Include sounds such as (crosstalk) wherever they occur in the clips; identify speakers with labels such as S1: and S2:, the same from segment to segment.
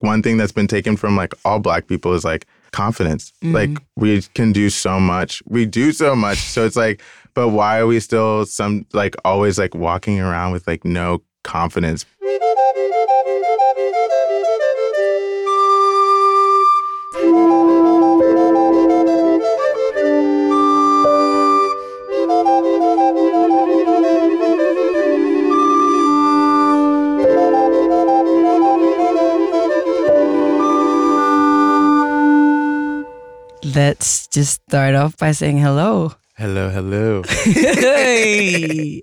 S1: one thing that's been taken from like all black people is like confidence. Mm-hmm. Like we can do so much. We do so much. So it's like, but why are we still some like always like walking around with like no confidence?
S2: Let's just start off by saying hello.
S1: Hello, hello.
S2: Hey.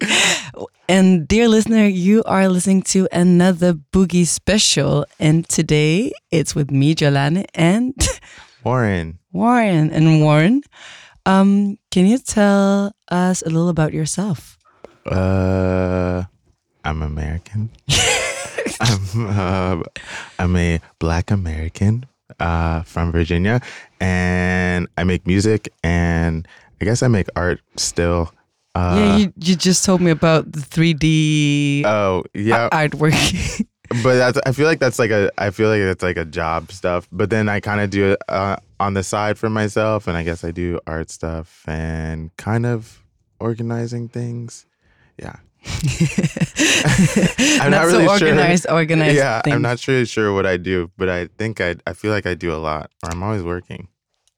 S2: and dear listener, you are listening to another bugi special. And today it's with me, Joalane, and
S1: Warren.
S2: Warren. And Warren, um, can you tell us a little about yourself?
S1: Uh, I'm American. (laughs) I'm uh, I'm a Black American uh, from Virginia, and I make music, and I guess I make art still. Uh,
S2: yeah, you, you just told me about the 3D
S1: Oh yeah,
S2: artwork. (laughs)
S1: but that's I feel like that's like a I feel like it's like a job stuff. But then I kind of do it uh, on the side for myself, and I guess I do art stuff and kind of organizing things. Yeah. (laughs) I'm
S2: not,
S1: not really
S2: so
S1: sure.
S2: organized, organized.
S1: yeah,
S2: things.
S1: I'm not really sure what I do, but I think I I feel like I do a lot, or I'm always working.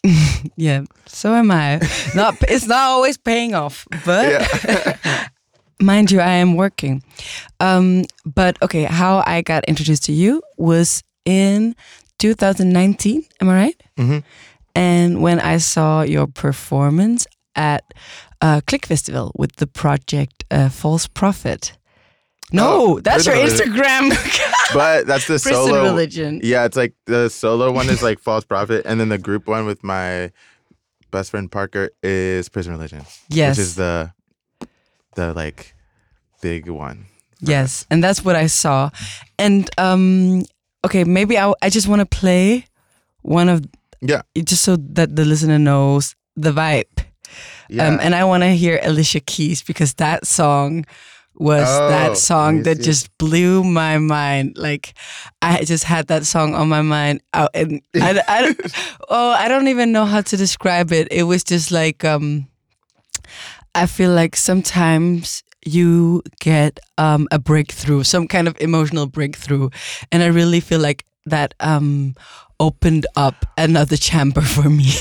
S1: (laughs)
S2: Yeah, so am I. not it's not always paying off, but
S1: Yeah. (laughs)
S2: mind you, I am working. Um, but okay, how I got introduced to you was in 2019. Am I right?
S1: Mhm.
S2: And when I saw your performance at uh, Click Festival with the project uh, False Prophet. No,
S1: Oh,
S2: that's your Instagram. (laughs)
S1: but that's the
S2: Prison
S1: solo.
S2: religion.
S1: Yeah, it's like the solo one is like false prophet, and then the group one with my best friend Parker is prison religion.
S2: Yes.
S1: which is the the like big one.
S2: Yes, and that's what I saw. And um, okay, maybe I, I just want to play one of
S1: Yeah,
S2: just so that the listener knows the vibe.
S1: Yeah.
S2: Um, and I want to hear Alicia Keys because that song was
S1: Oh,
S2: that song that just blew my mind. Like I just had that song on my mind. Out and (laughs) I, I, oh, I don't even know how to describe it. It was just like um, I feel like sometimes you get um, a breakthrough, some kind of emotional breakthrough, and I really feel like that um, opened up another chamber (laughs) for me.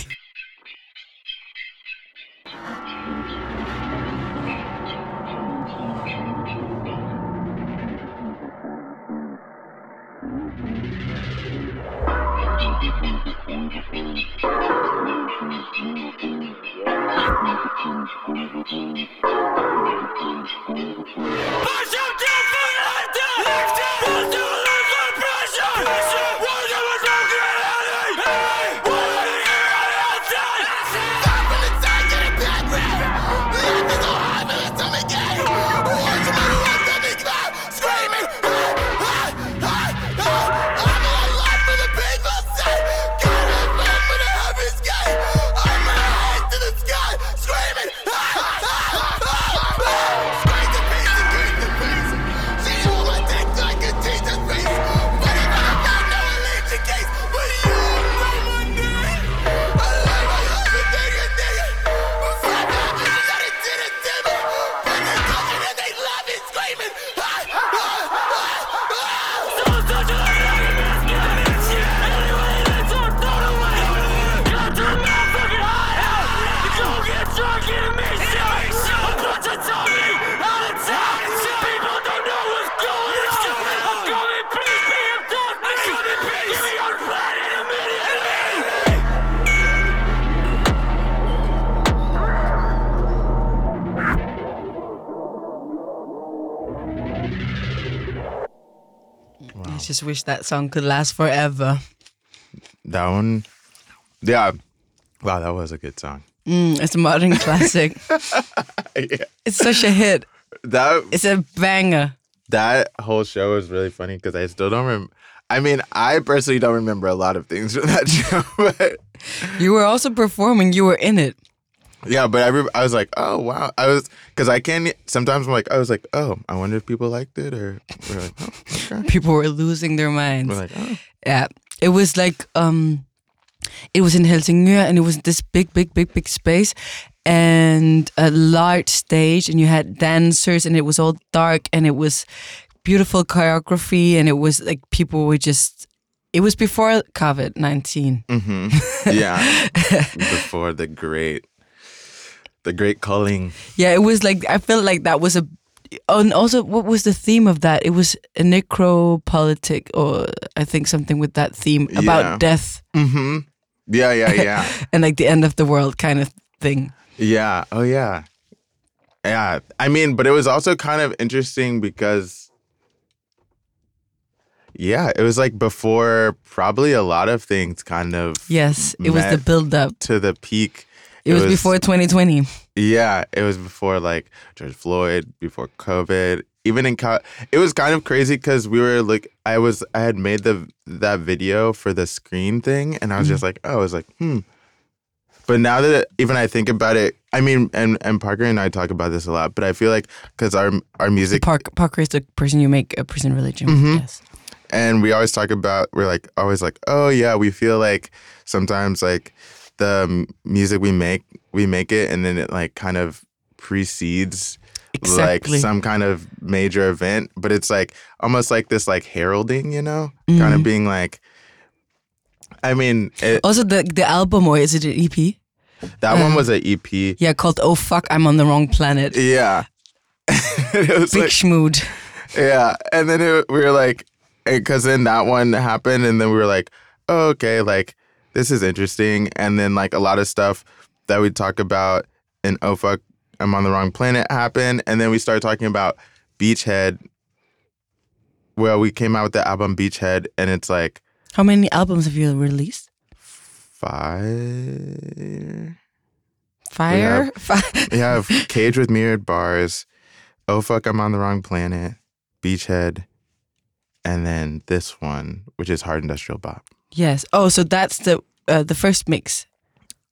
S2: Wish that song could last forever.
S1: that one. Yeah, wow, that was a good song.
S2: Mm, it's a modern classic. (laughs)
S1: yeah.
S2: It's such a hit.
S1: That
S2: It's a banger.
S1: that whole show was really funny because I still don't remember. I mean, I personally don't remember a lot of things from that (laughs) show, but
S2: You were also performing. You were in it.
S1: Yeah, but I, re- I was like, oh wow, I was because I can't. Sometimes I'm like, I was like, oh, I wonder if people liked it or (laughs) we're like, oh, okay.
S2: People were losing their minds.
S1: We're like, oh,
S2: Yeah, it was like um, it was in Helsingør, and it was this big, big, big, big space, and a large stage, and you had dancers, and it was all dark, and it was beautiful choreography, and it was like people were just. It was before COVID nineteen.
S1: hmm (laughs) yeah, (laughs) before the great, the great calling.
S2: Yeah, it was like I felt like that was a. And also, what was the theme of that? It was a necropolitic, or I think something with that theme about
S1: Yeah.
S2: death
S1: hmm Yeah, yeah, (laughs) yeah,
S2: and like the end of the world kind of thing.
S1: yeah. Oh yeah, yeah. I mean, but it was also kind of interesting because. Yeah, it was like before probably a lot of things kind of
S2: Yes, it was the build up.
S1: to the peak.
S2: It, was, before 2020.
S1: Yeah, it was before like George Floyd, before COVID. Even in co- it was kind of crazy because we were like, I was, I had made the that video for the screen thing, and I was just like, oh, I was like, hmm. But now that even I think about it, I mean, and and Parker and I talk about this a lot, but I feel like because our our music
S2: Park, Parker is the person you make a prison religion.
S1: Mhm.
S2: Yes.
S1: and we always talk about we're like always like oh yeah we feel like sometimes like the music we make we make it and then it like kind of precedes
S2: Exactly.
S1: like some kind of major event but it's like almost like this like heralding you know kind of
S2: Mhm.
S1: being like i mean it,
S2: Also, the the album, or is it an EP?
S1: that one
S2: uh,
S1: was an ep
S2: Yeah, called Oh Fuck, I'm on the Wrong Planet.
S1: yeah (laughs) it was
S2: Big
S1: like
S2: schmood.
S1: Yeah, and then it, we were like, because then that one happened, and then we were like, oh, okay, like this is interesting, and then like a lot of stuff that we talk about in oh fuck, I'm on the wrong planet happened, and then we started talking about Beachhead. Well, we came out with the album Beachhead, and it's like
S2: How many albums have you released?
S1: five.
S2: Fire? Fi- (laughs)
S1: We have Cage with Mirrored Bars, Oh fuck, I'm on the wrong planet, Beachhead, and then this one, which is Hard Industrial Bop.
S2: Yes. Oh, so that's the uh, the first mix.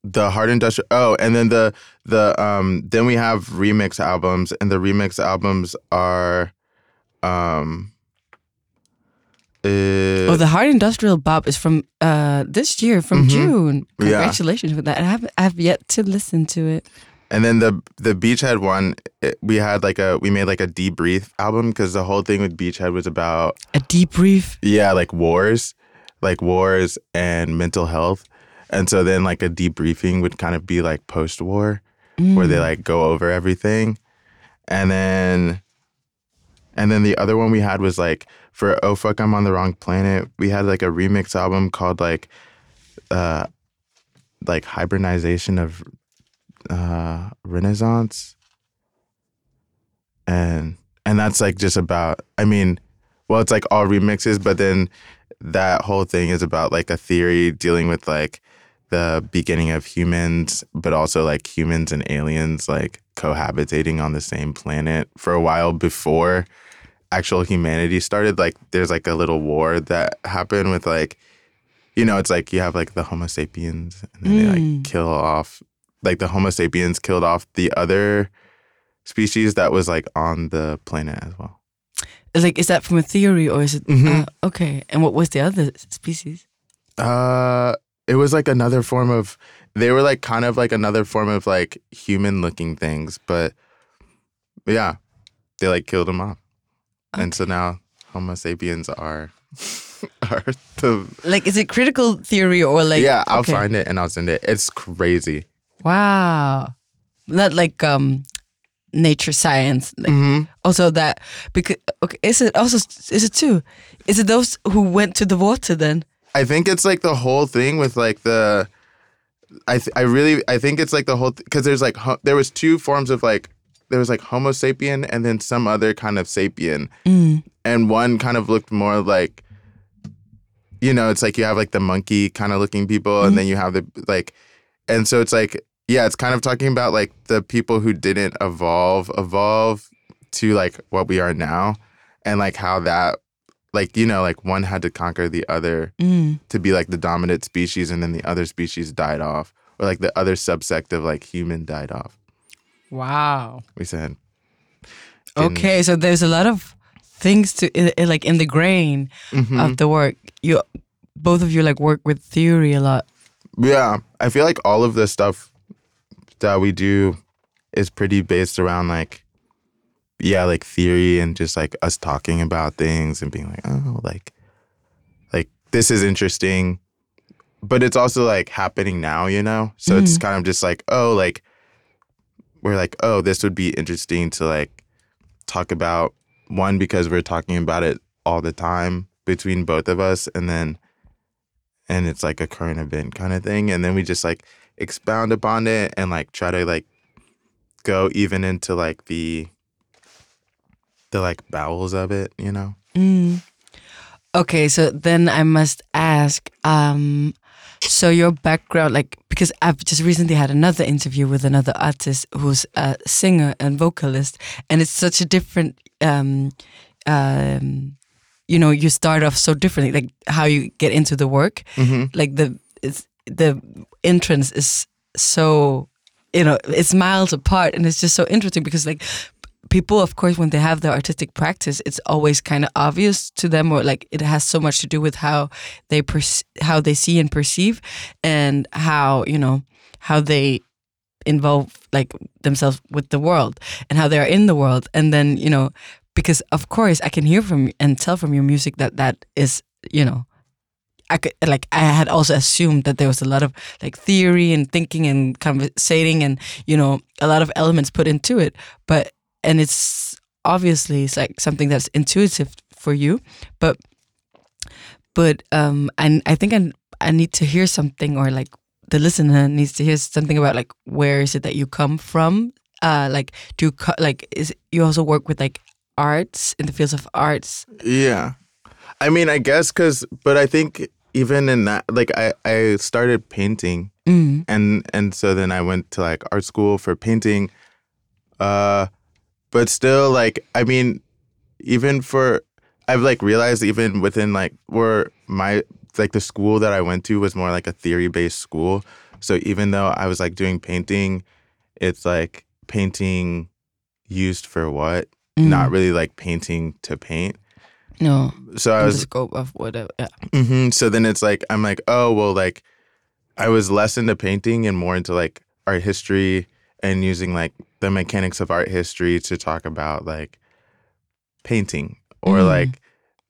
S1: The Hard Industrial. Oh, and then the the um then we have remix albums, and the remix albums are um. Uh,
S2: oh, the Hard Industrial Bop is from uh, this year, from
S1: Mhm.
S2: June.
S1: Yeah.
S2: Congratulations with that. I have I have yet to listen to it.
S1: And then the the Beachhead one, it, we had like a we made like a debrief album because the whole thing with Beachhead was about
S2: A debrief.
S1: yeah like wars, like wars and mental health, and so then like a debriefing would kind of be like post war where they like go over everything, and then and then the other one we had was like for oh fuck I'm on the wrong planet we had like a remix album called like uh like hibernization of uh renaissance. And and that's like just about i mean well it's like all remixes but then that whole thing is about like a theory dealing with like the beginning of humans but also like humans and aliens like cohabitating on the same planet for a while before actual humanity started like there's like a little war that happened with like you know it's like you have like the homo sapiens and then they like
S2: Mm.
S1: kill off like the homo sapiens killed off the other species that was like on the planet as well
S2: Like, is that from a theory or is it?
S1: Mhm.
S2: Uh, okay. And what was the other species?
S1: uh it was like another form of they were like kind of like another form of like human looking things but yeah they like killed them off and so now homo sapiens are (laughs) are the
S2: Like, is it critical theory or like?
S1: yeah i'll
S2: okay.
S1: find it and i'll send it it's crazy
S2: Wow. Not like um, nature science. Like,
S1: hmm
S2: Also that because okay, is it also is it too? Is it those who went to the water then?
S1: i think it's like the whole thing with like the i th- i really i think it's like the whole because there's like ho- there was two forms of like there was like homo sapien and then some other kind of sapien
S2: Mm.
S1: and one kind of looked more like you know it's like you have like the monkey kind of looking people and then you have the like and so it's like yeah it's kind of talking about like the people who didn't evolve evolve to like what we are now and like how that like you know like one had to conquer the other
S2: Mm.
S1: to be like the dominant species and then the other species died off or like the other subsect of like human died off.
S2: Wow.
S1: We said
S2: Okay, so there's a lot of things to like in the grain
S1: Mhm.
S2: of the work. You both of you like work with theory a lot.
S1: Yeah, I feel like all of this stuff that we do is pretty based around like, yeah, like theory and just like us talking about things and being like, oh, like, like this is interesting, but it's also like happening now, you know. So it's mm-hmm. kind of just like, oh, like we're like, oh, this would be interesting to like talk about one because we're talking about it all the time between both of us, and then and it's like a current event kind of thing. And then we just like expound upon it and like try to like go even into like the the like bowels of it you know
S2: Mm. Okay, so then I must ask. Um, so your background, like, because I've just recently had another interview with another artist who's a singer and vocalist, and it's such a different. Um, um, you know, you start off so differently, like how you get into the work. Like the it's the entrance is so, you know, it's miles apart, and it's just so interesting because like people of course when they have their artistic practice it's always kind of obvious to them or like it has so much to do with how they perce- how they see and perceive and how you know how they involve like themselves with the world and how they are in the world. And then you know because of course i can hear from and tell from your music that that is you know I could like I had also assumed that there was a lot of like theory and thinking and conversating and you know a lot of elements put into it. But and it's obviously it's like something that's intuitive for you. But but um and I think I, I need to hear something or like the listener needs to hear something about like where is it that you come from? Uh like do you like is you also work with like arts in the fields of arts?
S1: Yeah. I mean i guess because but i think even in that like i i started painting
S2: mm.
S1: and and so then i went to like art school for painting uh but still like i mean even for i've like realized even within like where my like the school that i went to was more like a theory based school so even though i was like doing painting it's like painting used for what
S2: Mm.
S1: not really like painting to paint
S2: no
S1: so i
S2: in the
S1: was
S2: scope of whatever yeah
S1: hmm So then it's like I'm like, oh well, like I was less into painting and more into like art history and using like the mechanics of art history to talk about like painting or
S2: Mm.
S1: like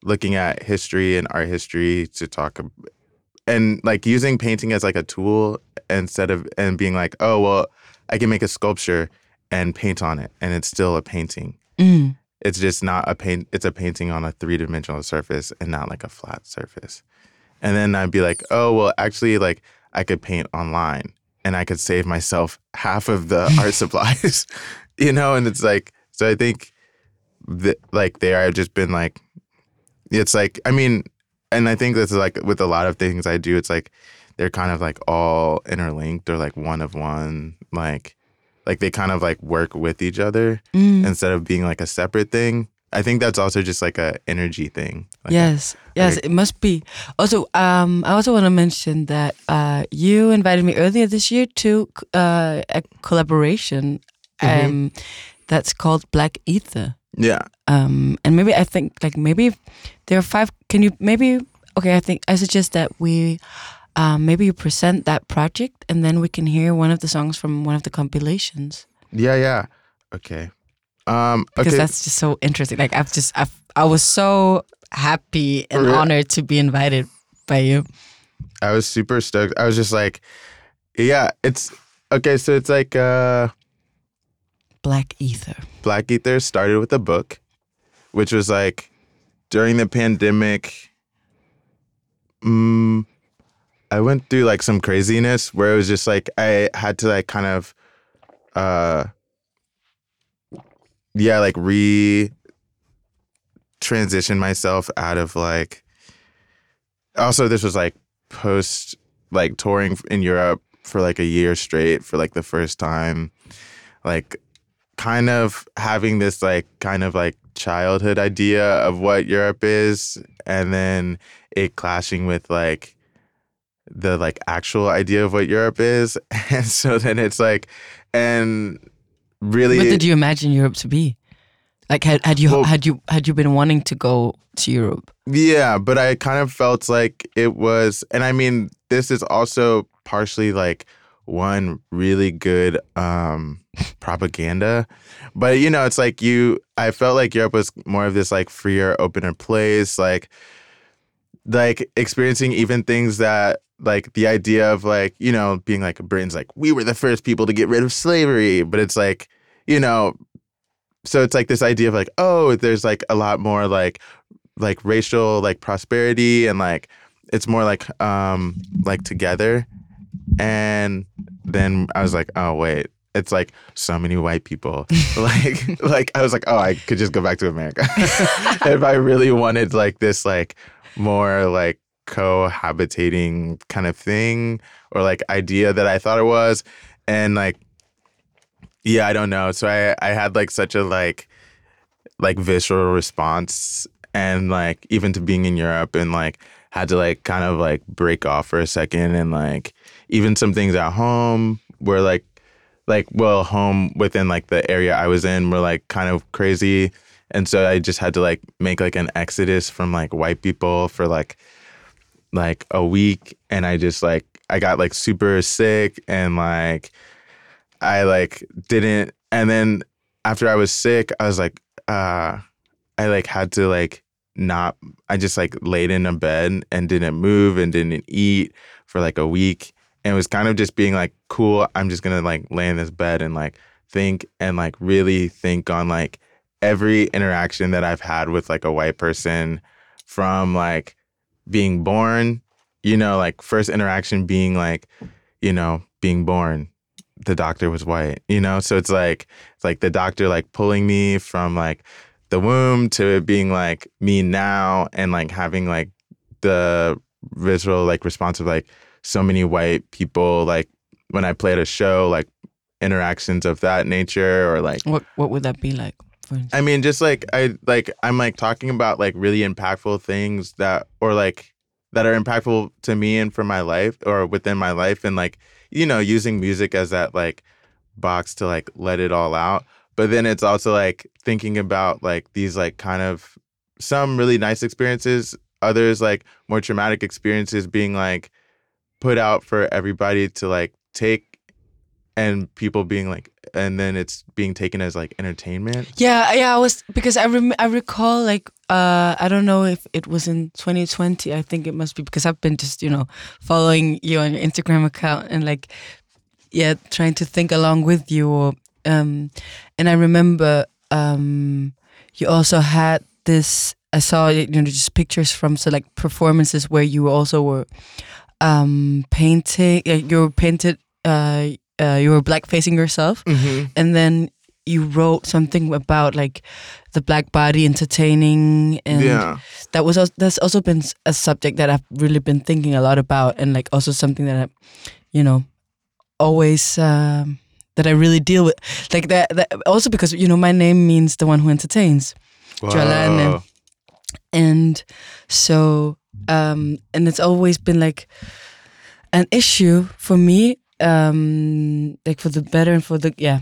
S1: looking at history and art history to talk and like using painting as like a tool instead of and being like, oh well, I can make a sculpture and paint on it and it's still a painting.
S2: mm.
S1: It's just not a paint. It's a painting on a three dimensional surface and not like a flat surface. And then I'd be like, oh well, actually, like I could paint online and I could save myself half of the (laughs) art supplies, (laughs) you know. And it's like, so I think, that like there, I've just been like, it's like, I mean, and I think that's like with a lot of things I do, it's like they're kind of like all interlinked or like one of one, like, like they kind of like work with each other
S2: Mm.
S1: instead of being like a separate thing. I think that's also just like a energy thing. Like
S2: yes, yes,
S1: like-
S2: it must be. Also, um, I also want to mention that uh, you invited me earlier this year to uh, a collaboration
S1: Mm-hmm.
S2: um, that's called Black Ether.
S1: yeah,
S2: Um, and maybe I think like maybe there are five. Can you maybe? Okay, I think I suggest that we. Um, maybe you present that project and then we can hear one of the songs from one of the compilations
S1: yeah, yeah. Okay. Um.
S2: because
S1: Okay.
S2: that's just so interesting. Like I've just I've, I was so happy and
S1: Really?
S2: honored to be invited by you.
S1: I was super stoked. I was just like, yeah. It's okay. So it's like uh,
S2: Black Ether.
S1: Black Ether started with a book, which was like during the pandemic. Mm, I went through like some craziness where it was just like I had to like kind of, uh, yeah, like re transition myself out of like. Also, this was like post like touring in Europe for like a year straight for like the first time, like kind of having this like kind of like childhood idea of what Europe is, and then it clashing with like the like actual idea of what Europe is, (laughs) and so then it's like, and really,
S2: What did you imagine Europe to be? Like had had you
S1: Well-
S2: had you had you been wanting to go to Europe?
S1: Yeah, but I kind of felt like it was, and I mean, this is also partially like one really good um propaganda. But you know, it's like you I felt like Europe was more of this like freer, opener place, like like experiencing even things that like the idea of like, you know, being like Britain's like, we were the first people to get rid of slavery. But it's like, you know, so it's like this idea of like, oh, there's like a lot more like like racial like prosperity and like it's more like um like together and then i was like oh wait it's like so many white people (laughs) like like i was like oh i could just go back to america (laughs) if i really wanted like this like more like cohabitating kind of thing or like idea that i thought it was. And like yeah i don't know. So i i had like such a like like visceral response and like even to being in Europe and like had to like kind of like break off for a second and like even some things at home were like like well home within like the area I was in were like kind of crazy and so I just had to like make like an exodus from like white people for like like a week. And I just like I got like super sick and like I like didn't and then after I was sick I was like uh I like had to like not I just like laid in a bed and didn't move and didn't eat for like a week. And it was kind of just being like cool I'm just going to like lay in this bed and like think and like really think on like every interaction that I've had with like a white person from like being born you know like first interaction being like you know being born the doctor was white you know so it's like it's like the doctor like pulling me from like the womb to it being like me now and like having like the visceral like response of like so many white people like when I played a show like interactions of that nature or like
S2: What what would that be like?
S1: I mean just like I like I'm like talking about like really impactful things that or like that are impactful to me and for my life or within my life and like you know using music as that like box to like let it all out. But then it's also like thinking about like these like kind of some really nice experiences others like more traumatic experiences being like put out for everybody to like take and people being like and then it's being taken as like entertainment
S2: Yeah, yeah, I was because I rem- I recall like uh I don't know if it was in 2020. I think it must be because I've been just you know following you on your Instagram account and like yeah trying to think along with you. Or, um, and I remember um you also had this. I saw you know just pictures from so like performances where you also were um painting. Uh, you were painted. Uh, uh, you were black facing yourself
S1: mm-hmm.
S2: and then you wrote something about like the black body entertaining and
S1: yeah
S2: that was that's also been a subject that I've really been thinking a lot about and like also something that I you know always um, that I really deal with like that, that also because you know my name means the one who entertains.
S1: Whoa.
S2: and so um and it's always been like an issue for me um like for the better and for the yeah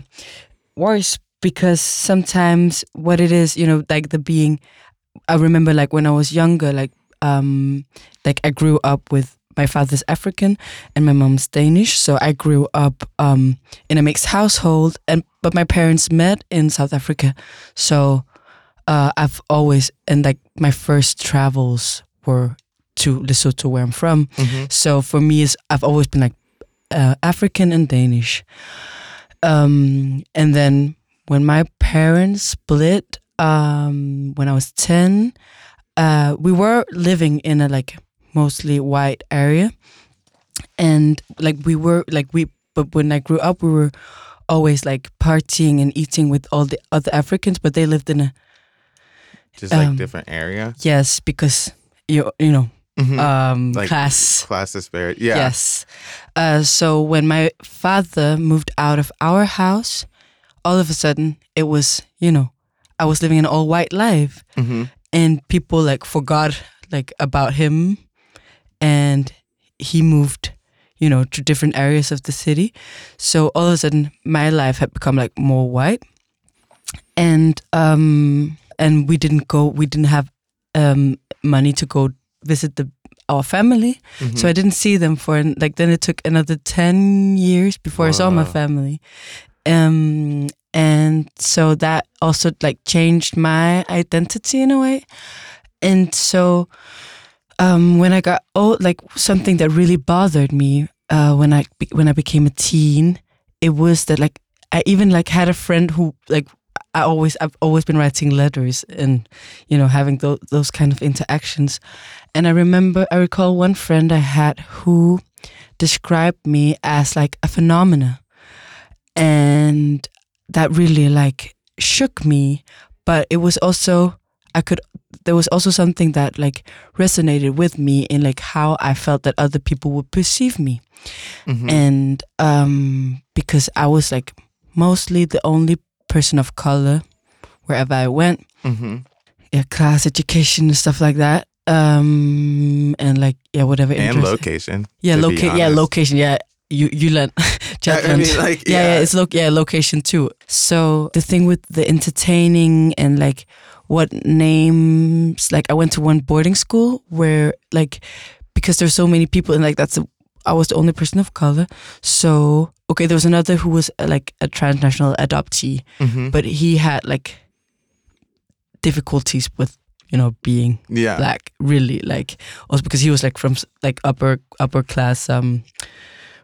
S2: worse because sometimes what it is you know like the being i remember like when i was younger like um like i grew up with my father's african and my mom's danish so i grew up um in a mixed household and but my parents met in south africa so uh, I've always and like my first travels were to Lesotho, where I'm from.
S1: Mhm.
S2: So for me, is I've always been like uh, African and Danish. Um, and then when my parents split, um, when I was ten, uh, we were living in a like mostly white area, and like we were like we. But when I grew up, we were always like partying and eating with all the other Africans, but they lived in a
S1: just like
S2: Um,
S1: different area
S2: Yes, because you you know
S1: Mhm.
S2: um,
S1: Like-
S2: class.
S1: class disparity yeah
S2: Yes. Uh, so when my father moved out of our house, all of a sudden it was you know I was living an all white life,
S1: hmm
S2: and people like forgot like about him, and he moved, you know, to different areas of the city. So all of a sudden, my life had become like more white, and um, and we didn't go. We didn't have um, money to go visit the our family,
S1: Mhm.
S2: so I didn't see them for like. Then it took another ten years before I saw my family, um, and so that also like changed my identity in a way, and so um, when I got old, like something that really bothered me uh, when I when I became a teen, it was that like I even like had a friend who like I always I've always been writing letters and you know having those those kind of interactions, and I remember I recall one friend I had who described me as like a phenomena, and that really like shook me, but it was also I could there was also something that like resonated with me in like how I felt that other people would perceive me.
S1: Mhm.
S2: and um because I was like mostly the only person of color wherever I went
S1: Mhm.
S2: yeah class education and stuff like that um and like yeah whatever
S1: and
S2: interest-
S1: location.
S2: yeah location yeah location yeah you you learn (laughs)
S1: I mean, like,
S2: yeah, yeah,
S1: yeah.
S2: it's lo- yeah, location too. So the thing with the entertaining and like what names, like I went to one boarding school where like because there's so many people and like that's a, I was the only person of color. So okay, there was another who was uh, like a transnational adoptee,
S1: Mhm.
S2: but he had like difficulties with you know being
S1: yeah.
S2: black really like also because he was like from like upper upper class um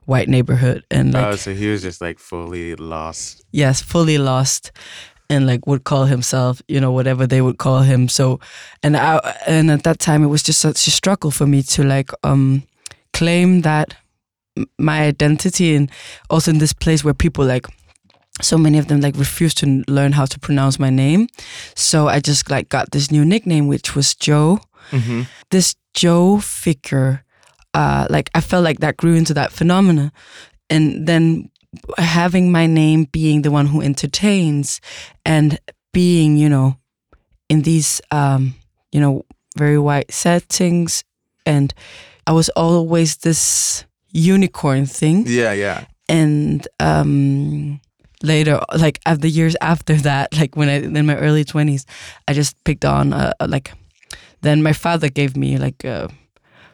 S2: white neighborhood and like
S1: oh, so he was just like fully lost.
S2: yes, fully lost, and like would call himself, you know, whatever they would call him. So, and I and at that time it was just such a struggle for me to like um claim that my identity and also in this place where people like so many of them like refused to learn how to pronounce my name. So i just like got this new nickname which was joe.
S1: Hmm
S2: this Joe figure, uh, like I felt like that grew into that phenomena, and then having my name being the one who entertains, and being you know, in these um, you know very white settings, and I was always this unicorn thing,
S1: Yeah, yeah.
S2: and um later like at the years after that like when i in my early 20s i just picked on uh, uh, like then my father gave me like uh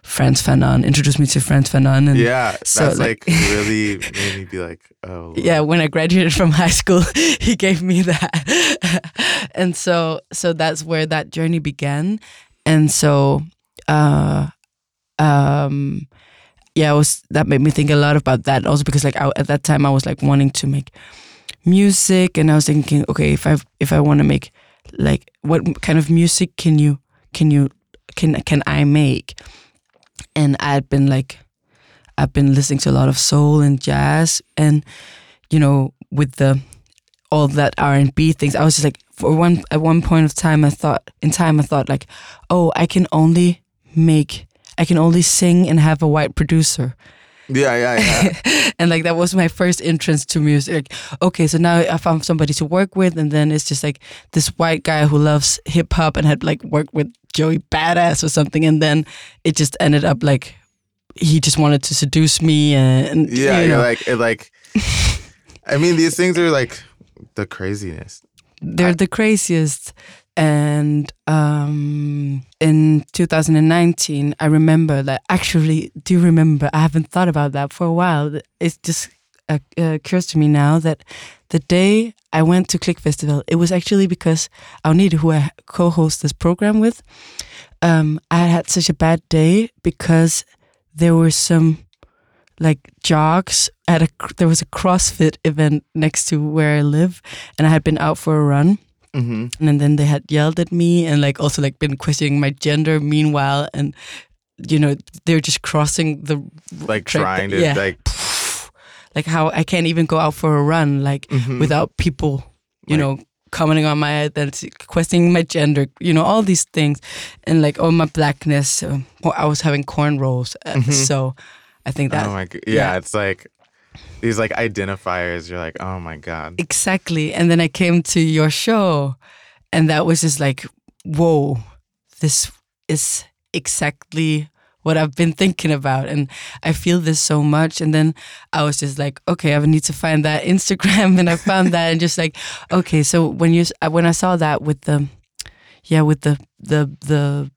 S2: Frantz Fanon introduced me to Frantz Fanon and
S1: yeah,
S2: so,
S1: that's
S2: like-
S1: like, really (laughs) made me be like, oh.
S2: yeah when i graduated from high school (laughs) he gave me that (laughs) and so so that's where that journey began and so uh um yeah it was that made me think a lot about that also because like I, at that time i was like wanting to make music and i was thinking okay if i if i want to make like what kind of music can you can you can can i make? And i had been like i've been listening to a lot of soul and jazz and you know with the all that r&b things i was just like for one at one point of time i thought in time i thought like oh i can only make i can only sing and have a white producer
S1: Yeah, yeah, yeah. (laughs)
S2: and like that was my first entrance to music. Like, okay, so now I found somebody to work with, and then it's just like this white guy who loves hip hop and had like worked with Joey Badass or something, and then it just ended up like he just wanted to seduce me, and,
S1: yeah,
S2: you know,
S1: like, it like, I mean, these things are like the craziness.
S2: they're the craziest. And um, in 2019, I remember that actually, do remember? I haven't thought about that for a while. It just uh, uh, occurs to me now that the day I went to Click Festival, it was actually because Aunida, who I co host this program with, um, I had had such a bad day because there were some like jogs at a there was a CrossFit event next to where I live, and I had been out for a run,
S1: hmm
S2: and then they had yelled at me and like also like been questioning my gender. Meanwhile, and you know they're just crossing the
S1: Like
S2: track-
S1: trying to
S2: yeah.
S1: like,
S2: like how I can't even go out for a run like
S1: mhm.
S2: without people, you know, commenting on my identity, questioning my gender, you know, all these things, and like oh my blackness. Well, I was having cornrows, uh,
S1: Mhm.
S2: so I think that
S1: oh my god, yeah,
S2: yeah.
S1: it's like these like identifiers. You're like, oh my god.
S2: exactly. And then I came to your show, and that was just like, whoa, this is exactly what I've been thinking about, and I feel this so much. And then I was just like, okay, I need to find that Instagram, (laughs) and I found that, and just like, okay, so when you uh, when I saw that with the, yeah, with the the the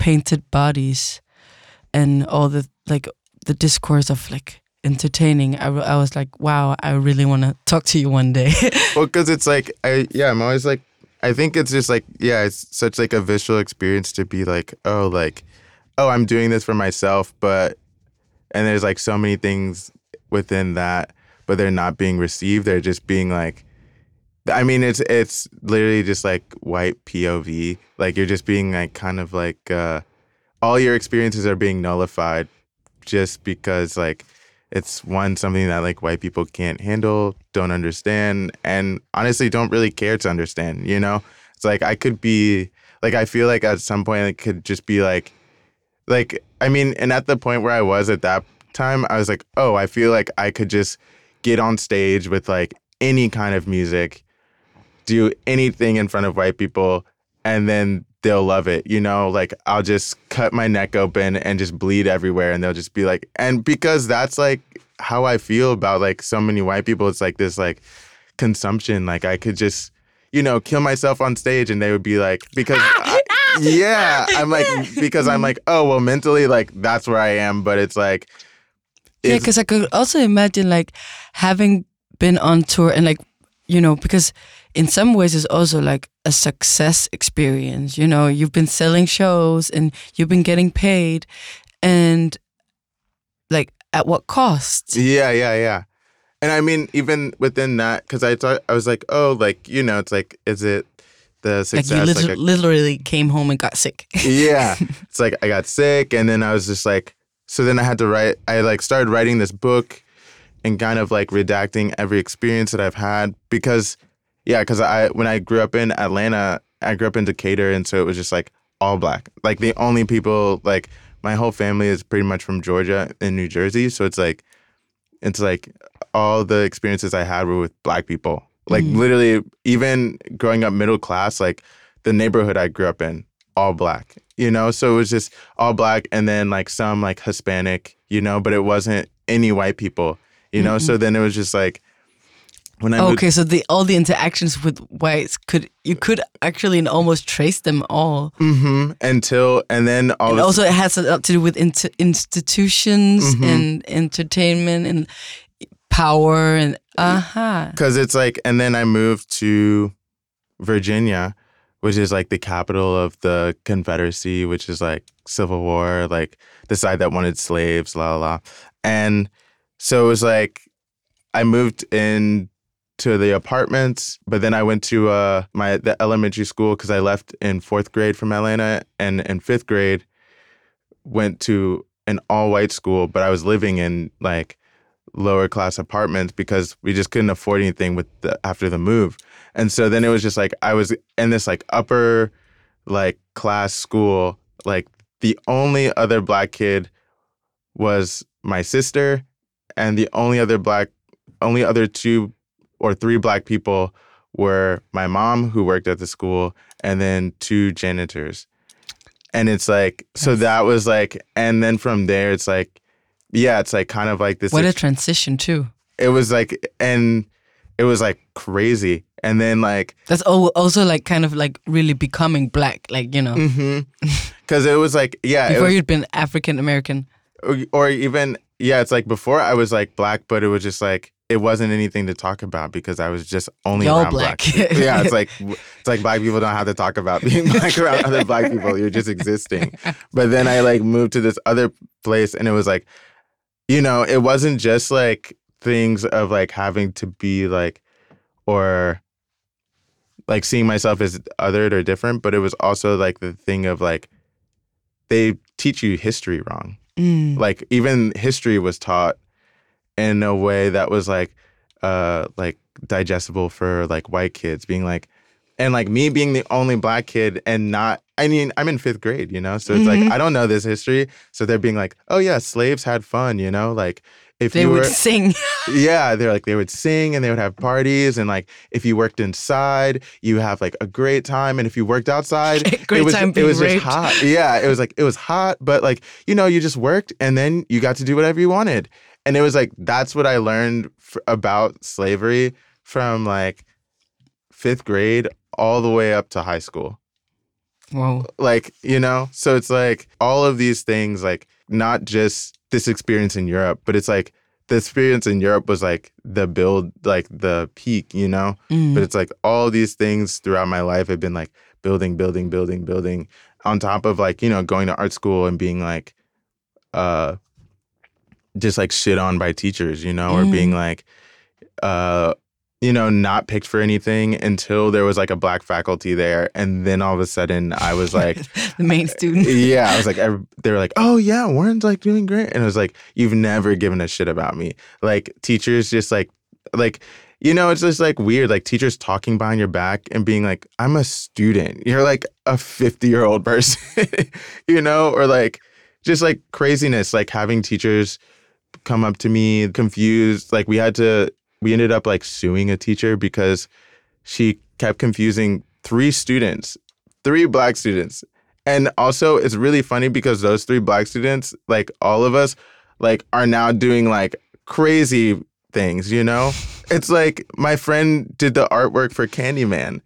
S2: painted bodies, and all the like the discourse of like entertaining. I, I was like, wow, I really want to talk to you one day. (laughs)
S1: well, because it's like, I yeah, I'm always like, I think it's just like, yeah, it's such like a visual experience to be like, oh, like, oh, I'm doing this for myself, but, and there's like so many things within that, but they're not being received. They're just being like, I mean, it's it's literally just like white POV. Like you're just being like kind of like uh, all your experiences are being nullified just because like it's one something that like white people can't handle, don't understand, and honestly don't really care to understand. You know, it's like I could be like I feel like at some point it could just be like, like I mean, and at the point where I was at that time, I was like, oh, I feel like I could just get on stage with like any kind of music, do anything in front of white people, and then they'll love it. You know, like I'll just cut my neck open and just bleed everywhere and they'll just be like and because that's like how I feel about like so many white people, it's like this like consumption. Like I could just, you know, kill myself on stage and they would be like because ah, I, yeah, (laughs) I'm like because I'm like, oh well mentally like that's where I am, but it's like
S2: yeah, because I could also imagine like having been on tour and like you know because in some ways it's also like a success experience you know you've been selling shows and you've been getting paid and like at what cost?
S1: Yeah yeah yeah. And i mean even within that because i thought i was like oh like you know it's like is it the success
S2: like you lit- like a, (laughs) literally came home and got sick. (laughs)
S1: Yeah. It's like i got sick and then i was just like so then i had to write i like started writing this book and kind of like redacting every experience that i've had because yeah, because I when I grew up in Atlanta, I grew up in Decatur, and so it was just like all black. Like the only people like my whole family is pretty much from Georgia and New Jersey, so it's like it's like all the experiences I had were with black people. Like mm. literally, even growing up middle class, like the neighborhood I grew up in, all black. You know, so it was just all black, and then like some like Hispanic. You know, but it wasn't any white people. You know, mm-hmm. so then it was just like
S2: when I okay, moved, so the all the interactions with whites could you could actually almost trace them all.
S1: Mm-hmm. Until and then
S2: all and also it has a lot to do with inter, institutions mm-hmm. and entertainment and power and aha.
S1: Uh-huh. Because it's like, and then I moved to Virginia, which is like the capital of the Confederacy, which is like Civil War, like the side that wanted slaves, la la la, and so it was like I moved in to the apartments, but then I went to uh, my the elementary school because I left in fourth grade from Atlanta, and in fifth grade went to an all white school, but I was living in like lower class apartments because we just couldn't afford anything with the, after the move, and so then it was just like I was in this like upper like class school, like the only other black kid was my sister, and the only other black only other two or three black people were my mom who worked at the school and then two janitors. And it's like so that was like and then from there it's like yeah, it's like kind of like this
S2: What a transition too.
S1: It was like and it was like crazy. And then like
S2: That's also like kind of like really becoming black, like, you know.
S1: Mm-hmm. (laughs) Cuz it was like yeah,
S2: before
S1: was,
S2: you'd been African American.
S1: Or, or even yeah, it's like before I was like black, but it was just like it wasn't anything to talk about because I was just only
S2: Y'all
S1: around
S2: black.
S1: black. (laughs) yeah, it's like it's like black people don't have to talk about being (laughs) black around other black people. You're just existing. But then I like moved to this other place, and it was like, you know, it wasn't just like things of like having to be like, or like seeing myself as othered or different, but it was also like the thing of like they teach you history wrong. Mm. Like even history was taught in a way that was like uh like digestible for like white kids being like and like me being the only black kid and not I mean I'm in 5th grade, you know? So it's mm-hmm. like I don't know this history, so they're being like, "Oh yeah, slaves had fun, you know? Like if
S2: They
S1: you
S2: would
S1: were
S2: sing. (laughs)
S1: yeah, they're like they would sing and they would have parties and like if you worked inside, you have like a great time and if you worked outside, (laughs)
S2: Great
S1: it was
S2: time
S1: it was
S2: raped.
S1: just hot. Yeah, it was like it was hot, but like you know, you just worked and then you got to do whatever you wanted. And it was like that's what I learned f- about slavery from like 5th grade all the way up to high school
S2: Whoa.
S1: like you know so it's like all of these things like not just this experience in europe but it's like the experience in europe was like the build like the peak you know
S2: Mm.
S1: but it's like all these things throughout my life have been like building building building building on top of like you know going to art school and being like uh just like shit on by teachers you know or
S2: Mm.
S1: being like uh you know not picked for anything until there was like a black faculty there and then all of a sudden i was like (laughs)
S2: the main student. (laughs)
S1: yeah, I was like, (laughs) ev- they were like, oh yeah, Warren's like doing great, and I was like, you've never given a shit about me. Like teachers just like, like, you know, it's just like weird. Like teachers talking behind your back and being like, I'm a student. You're like a 50 year old person, you know, or like just like craziness. Like having teachers come up to me confused. Like we had to, we ended up like suing a teacher because she kept confusing three students, three black students. And also, it's really funny because those three black students, like all of us, like are now doing like crazy things, you know? (laughs) It's like my friend did the artwork for Candyman,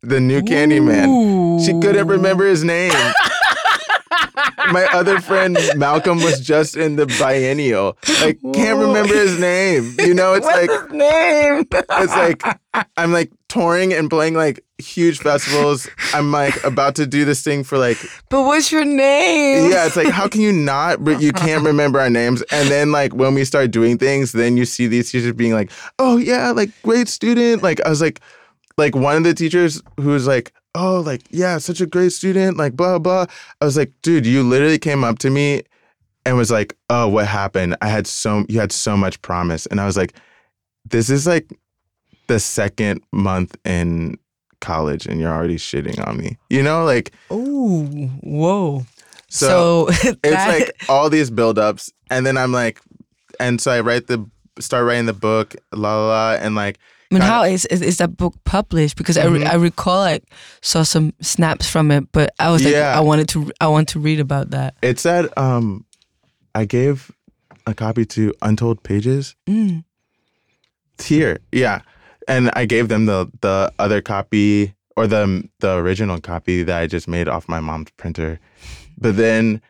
S1: the new Candyman. She couldn't remember his name. (laughs) my other friend Malcolm was just in the biennial. Like, can't remember his name. You know, it's
S2: What's
S1: like
S2: his name?
S1: it's like I'm like touring and playing like huge festivals. I'm like about to do this thing for like
S2: but what's your name?
S1: yeah, it's like how can you not but you can't remember our names and then like when we start doing things then you see these teachers being like, "Oh yeah, like great student." Like I was like like one of the teachers who was like, "Oh, like yeah, such a great student." Like blah blah. I was like, "Dude, you literally came up to me and was like, "Oh, what happened? I had so you had so much promise." And I was like, "This is like the second month in college and you're already shitting on me." You know, like
S2: oh, whoa.
S1: so,
S2: So, (laughs)
S1: it's like all these buildups, and then I'm like, and so I write the start writing the book, la la la, and like,
S2: I mean, how is, is is that book published? Because I,
S1: Mhm.
S2: re- I recall I saw some snaps from it, but I was like,
S1: Yeah.
S2: I wanted to I want to read about that.
S1: it said, um, I gave a copy to Untold Pages
S2: Mm.
S1: here, yeah, and I gave them the the other copy or the the original copy that I just made off my mom's printer, but then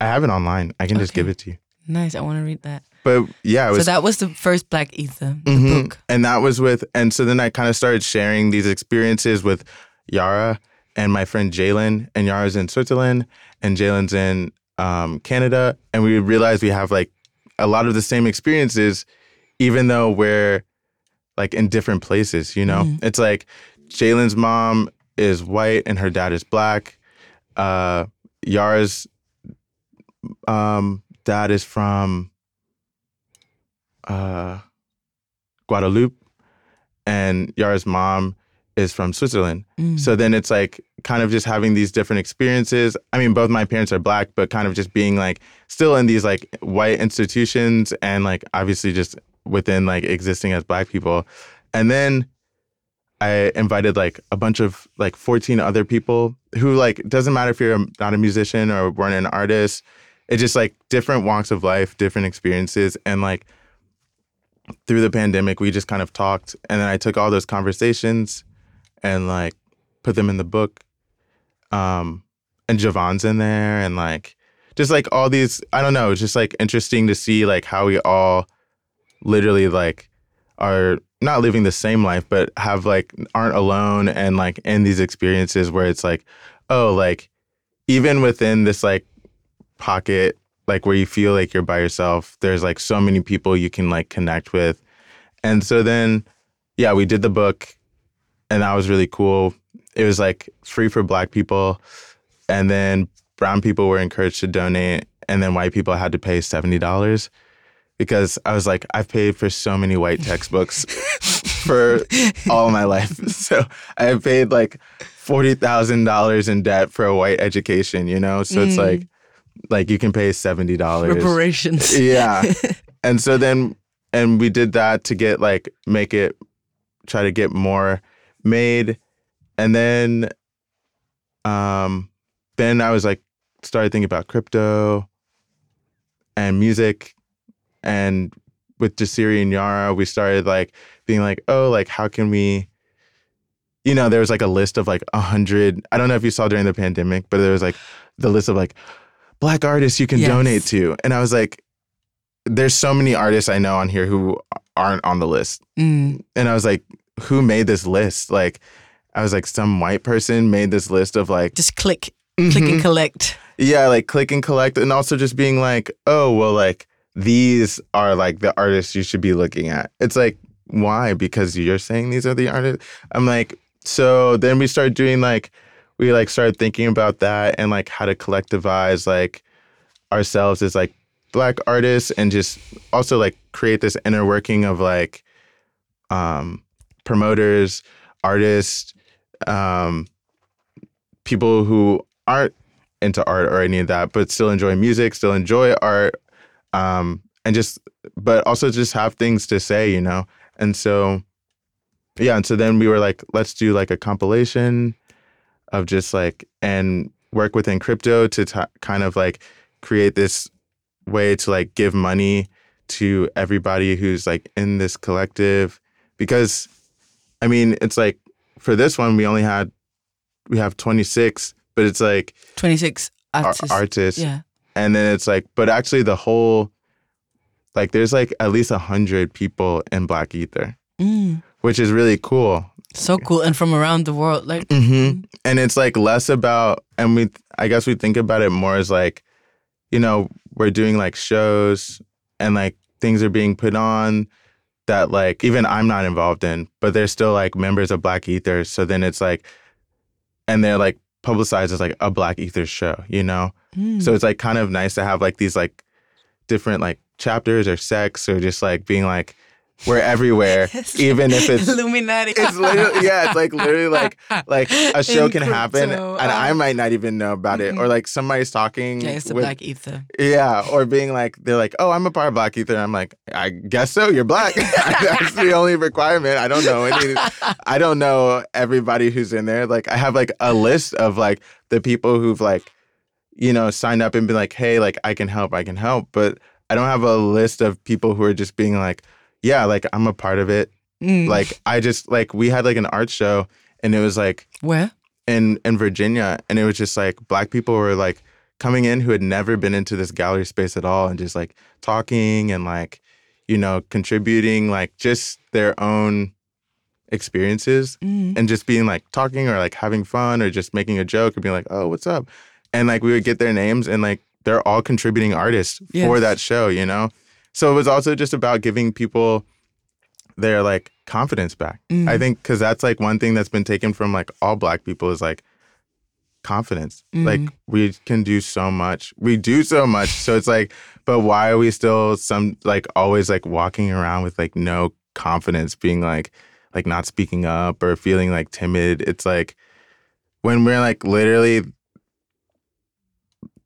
S1: I have it online. I can just give it to you.
S2: Nice, I want to read that.
S1: But yeah, it
S2: So that was the first Black Ether, the
S1: Mhm.
S2: book.
S1: And that was with, and so then I kind of started sharing these experiences with Yara and my friend Jalen. And Yara's in Switzerland and Jalen's in um, Canada. And we realized we have like a lot of the same experiences, even though we're like in different places, you know?
S2: Mhm.
S1: It's like Jalen's mom is white and her dad is black. Uh, Yara's um, dad is from uh, Guadeloupe, and Yara's mom is from Switzerland.
S2: Mm.
S1: So then it's like kind of just having these different experiences. I mean, both my parents are black, but kind of just being like still in these like white institutions and like obviously just within like existing as black people. And then I invited like a bunch of like 14 other people who like doesn't matter if you're not a musician or weren't an artist. It's just like different walks of life, different experiences. And like through the pandemic, we just kind of talked. And then I took all those conversations and like put them in the book. Um, and Javon's in there and like just like all these, I don't know, it's just like interesting to see like how we all literally like are not living the same life, but have like aren't alone and like in these experiences where it's like, oh, like even within this like pocket, like where you feel like you're by yourself, there's like so many people you can like connect with. And so then, yeah, we did the book and that was really cool. It was like free for black people. And then brown people were encouraged to donate. And then white people had to pay $70 because I was like, I've paid for so many white textbooks (laughs) for all my life. (laughs) So I paid like $40,000 in debt for a white education, you know? So it's
S2: Mm.
S1: like, like you can pay $70.
S2: Reparations. (laughs)
S1: Yeah. (laughs) and so then and we did that to get like make it try to get more made and then um then i was like started thinking about crypto and music and with Jasiri and Yara we started like being like oh like how can we you know there was like a list of like a hundred i don't know if you saw during the pandemic but there was like the list of like black artists you can
S2: Yes.
S1: donate to. And i was like there's so many artists i know on here who aren't on the list.
S2: Mm.
S1: and i was like who made this list? Like i was like some white person made this list of like
S2: Just click, click and collect.
S1: yeah like click and collect and also just being like oh well like these are like the artists you should be looking at. It's like why? Because you're saying these are the artists? I'm like so then we started doing like we like started thinking about that and like how to collectivize like ourselves as like black artists and just also like create this inner working of like um promoters artists um people who aren't into art or any of that but still enjoy music still enjoy art um and just but also just have things to say you know? And so yeah and so then we were like let's do like a compilation of just like and work within crypto to t- kind of like create this way to like give money to everybody who's like in this collective because i mean it's like for this one we only had we have 26 but it's like
S2: 26
S1: ar-
S2: artists.
S1: artists
S2: Yeah.
S1: and then it's like but actually the whole like there's like at least a hundred people in black ether
S2: Mm.
S1: which is really cool
S2: So cool. And from around the world. Like,
S1: mm-hmm. and it's like less about and we i guess we think about it more as like you know we're doing like shows and like things are being put on that like even i'm not involved in but they're still like members of black ether so then it's like and they're like publicized as like a black ether show you know
S2: mm.
S1: So it's like kind of nice to have like these like different like chapters or sects or just like being like we're everywhere, (laughs)
S2: Yes.
S1: even if it's
S2: Illuminati.
S1: it's literally yeah, it's like literally like (laughs) like a show
S2: In
S1: can happen
S2: crypto,
S1: and I
S2: uh,
S1: might not even know about it or like somebody's talking
S2: Yeah, it's the
S1: with-
S2: Black Ether.
S1: yeah, or being like they're like, "Oh, I'm a part of Black Ether." I'm like, "I guess so. You're black. (laughs) That's the only requirement. I don't know any. I don't know everybody who's in there. Like, I have like a list of like the people who've like, you know, signed up and been like, "Hey, like I can help. I can help." But I don't have a list of people who are just being like, "Yeah, like I'm a part of it."
S2: Mm.
S1: Like I just like we had like an art show and it was like
S2: Where?
S1: in in Virginia, and it was just like black people were like coming in who had never been into this gallery space at all, and just like talking and like you know contributing like just their own experiences
S2: Mm.
S1: and just being like talking or like having fun or just making a joke and being like oh what's up and like we would get their names and like they're all contributing artists for that show you know so it was also just about giving people their like confidence back
S2: Mm.
S1: I think because that's like one thing that's been taken from like all black people is like confidence. Like
S2: Mhm.
S1: we can do so much. We do so much. So it's like, but why are we still some like always like walking around with like no confidence, being like like not speaking up or feeling like timid? It's like when we're like literally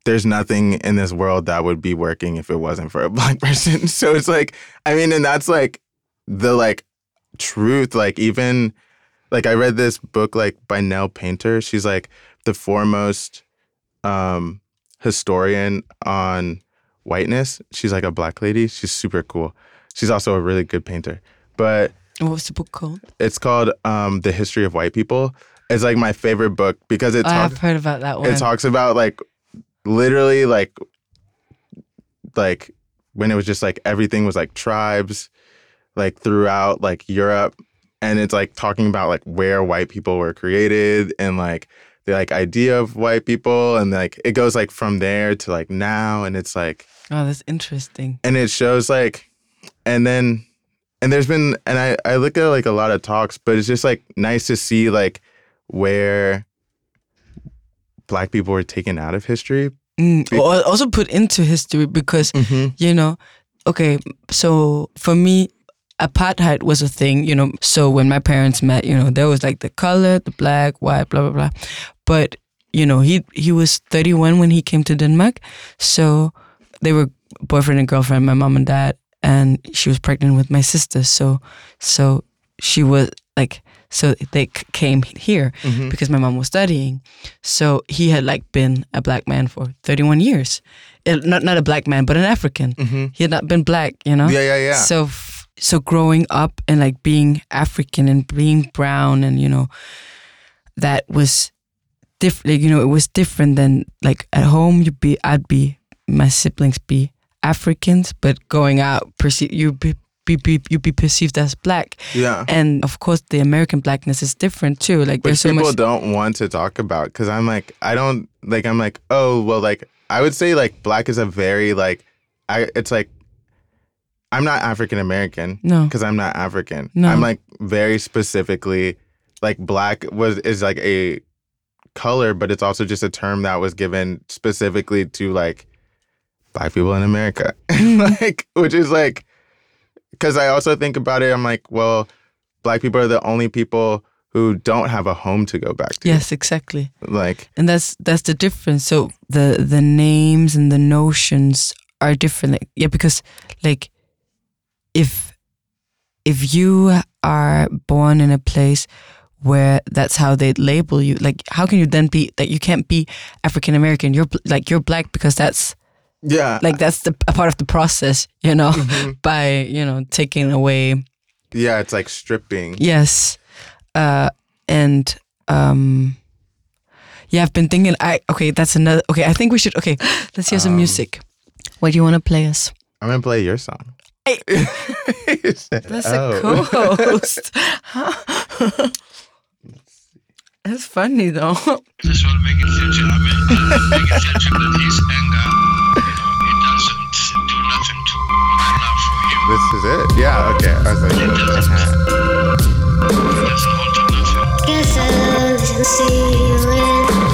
S1: there's nothing in this world that would be working if it wasn't for a black (laughs) person. So it's like, I mean, and that's like the like truth. Like even like I read this book like by Nell Painter. She's like the foremost um historian on whiteness. She's like a black lady. She's super cool. She's also a really good painter. But
S2: What was the book called?
S1: it's called um The History of White People. It's like my favorite book because it talks
S2: heard about that one.
S1: it talks about like literally like like when it was just like everything was like tribes like throughout like Europe and it's like talking about like where white people were created and like the like idea of white people and like it goes like from there to like now and it's like
S2: oh, that's interesting.
S1: and it shows like and then and there's been and I I look at like a lot of talks but it's just like nice to see like where black people were taken out of history
S2: Mm. Or also put into history because
S1: mm-hmm.
S2: you know, okay, so for me, apartheid was a thing, you know. So when my parents met, you know, there was like the color, the black, white, blah blah blah. But you know, he he was 31 when he came to Denmark, so they were boyfriend and girlfriend, my mom and dad. and she was pregnant with my sister. So so she was like so they c- came here
S1: Mhm.
S2: because my mom was studying. So he had like been a black man for 31 years. Uh, not not a black man, but an African.
S1: Mhm.
S2: He had not been black, you know.
S1: Yeah, yeah, yeah.
S2: So f- so growing up and like being African and being brown and you know that was different. Like, you know, it was different than like at home. You'd be, I'd be, my siblings be Africans, but going out, perceive you be. Be, be, you be perceived as black,
S1: yeah.
S2: and of course the American blackness is different too. Like
S1: Which
S2: there's so
S1: people
S2: much.
S1: don't want to talk about because I'm like, I don't like. I'm like, oh well, like I would say like black is a very like, I it's like, I'm not African American
S2: No,
S1: because I'm not African.
S2: No.
S1: I'm like very specifically, like black was is like a color, but it's also just a term that was given specifically to like black people in America, (laughs) mm. like which is like, because I also think about it. I'm like, well, black people are the only people who don't have a home to go back to.
S2: yes, exactly.
S1: Like,
S2: and that's that's the difference so the the names and the notions are different like, yeah because like if if you are born in a place where that's how they label you like how can you then be like you can't be african american you're like you're black because that's
S1: yeah,
S2: like that's the a part of the process you know
S1: Mhm. (laughs)
S2: by you know taking away
S1: yeah, it's like stripping.
S2: Yes. Uh, and um, yeah, I've been thinking. I okay, that's another. Okay, I think we should. Okay, (gasps) let's hear some
S1: Um,
S2: music. What do you want to play us?
S1: I'm gonna play your song.
S2: Hey. (laughs)
S1: You said,
S2: That's
S1: "Oh."
S2: a (laughs) co-host. that's funny though.
S3: This
S1: is it. Yeah. Okay. I was like.
S4: Guess I didn't see you in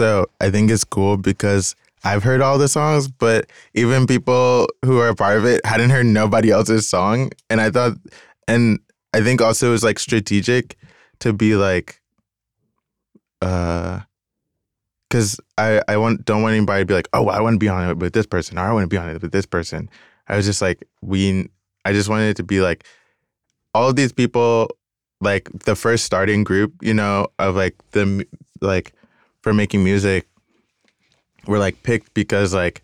S1: Also, I think it's cool because I've heard all the songs, but even people who are a part of it hadn't heard nobody else's song. And I thought, and I think also it was like strategic to be like, uh, because I I want don't want anybody to be like, oh, I want to be on it with this person, or I want to be on it with this person. I was just like, we, I just wanted it to be like, all of these people, like the first starting group, you know, of like the like for making music were like picked because like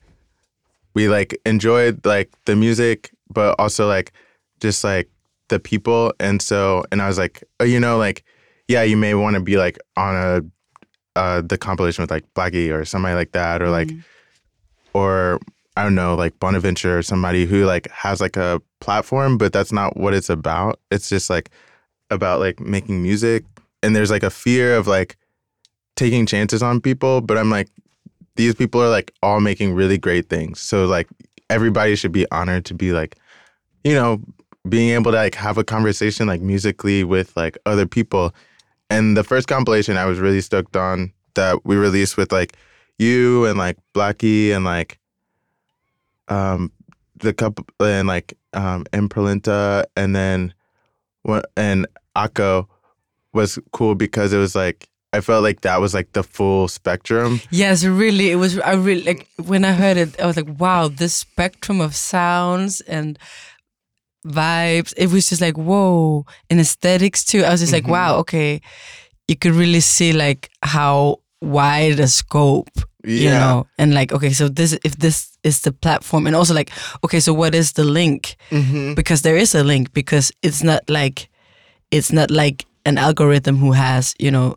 S1: we like enjoyed like the music but also like just like the people. And so and I was like oh, you know like yeah you may want to be like on a uh the compilation with like Blackie or somebody like that or like or I don't know like Bonaventure or somebody who like has like a platform but that's not what it's about. It's just like about like making music. And there's like a fear of like taking chances on people but I'm like these people are like all making really great things. So like everybody should be honored to be like you know being able to like have a conversation like musically with like other people. And the first compilation i was really stoked on that we released with like you and like blackie and like um the couple and like um Imperlinta and then and Akko was cool because it was like I felt like that was like the full spectrum.
S2: Yes, really. It was. I really like when I heard it. I was like, "Wow, this spectrum of sounds and vibes." It was just like, "Whoa!" And aesthetics too. I was just like, "Wow, okay." You could really see like how wide a scope, you know, and like, okay, so this if this is the platform, and also like, okay, so what is the link?
S1: Mm-hmm.
S2: Because there is a link because it's not like it's not like an algorithm who has you know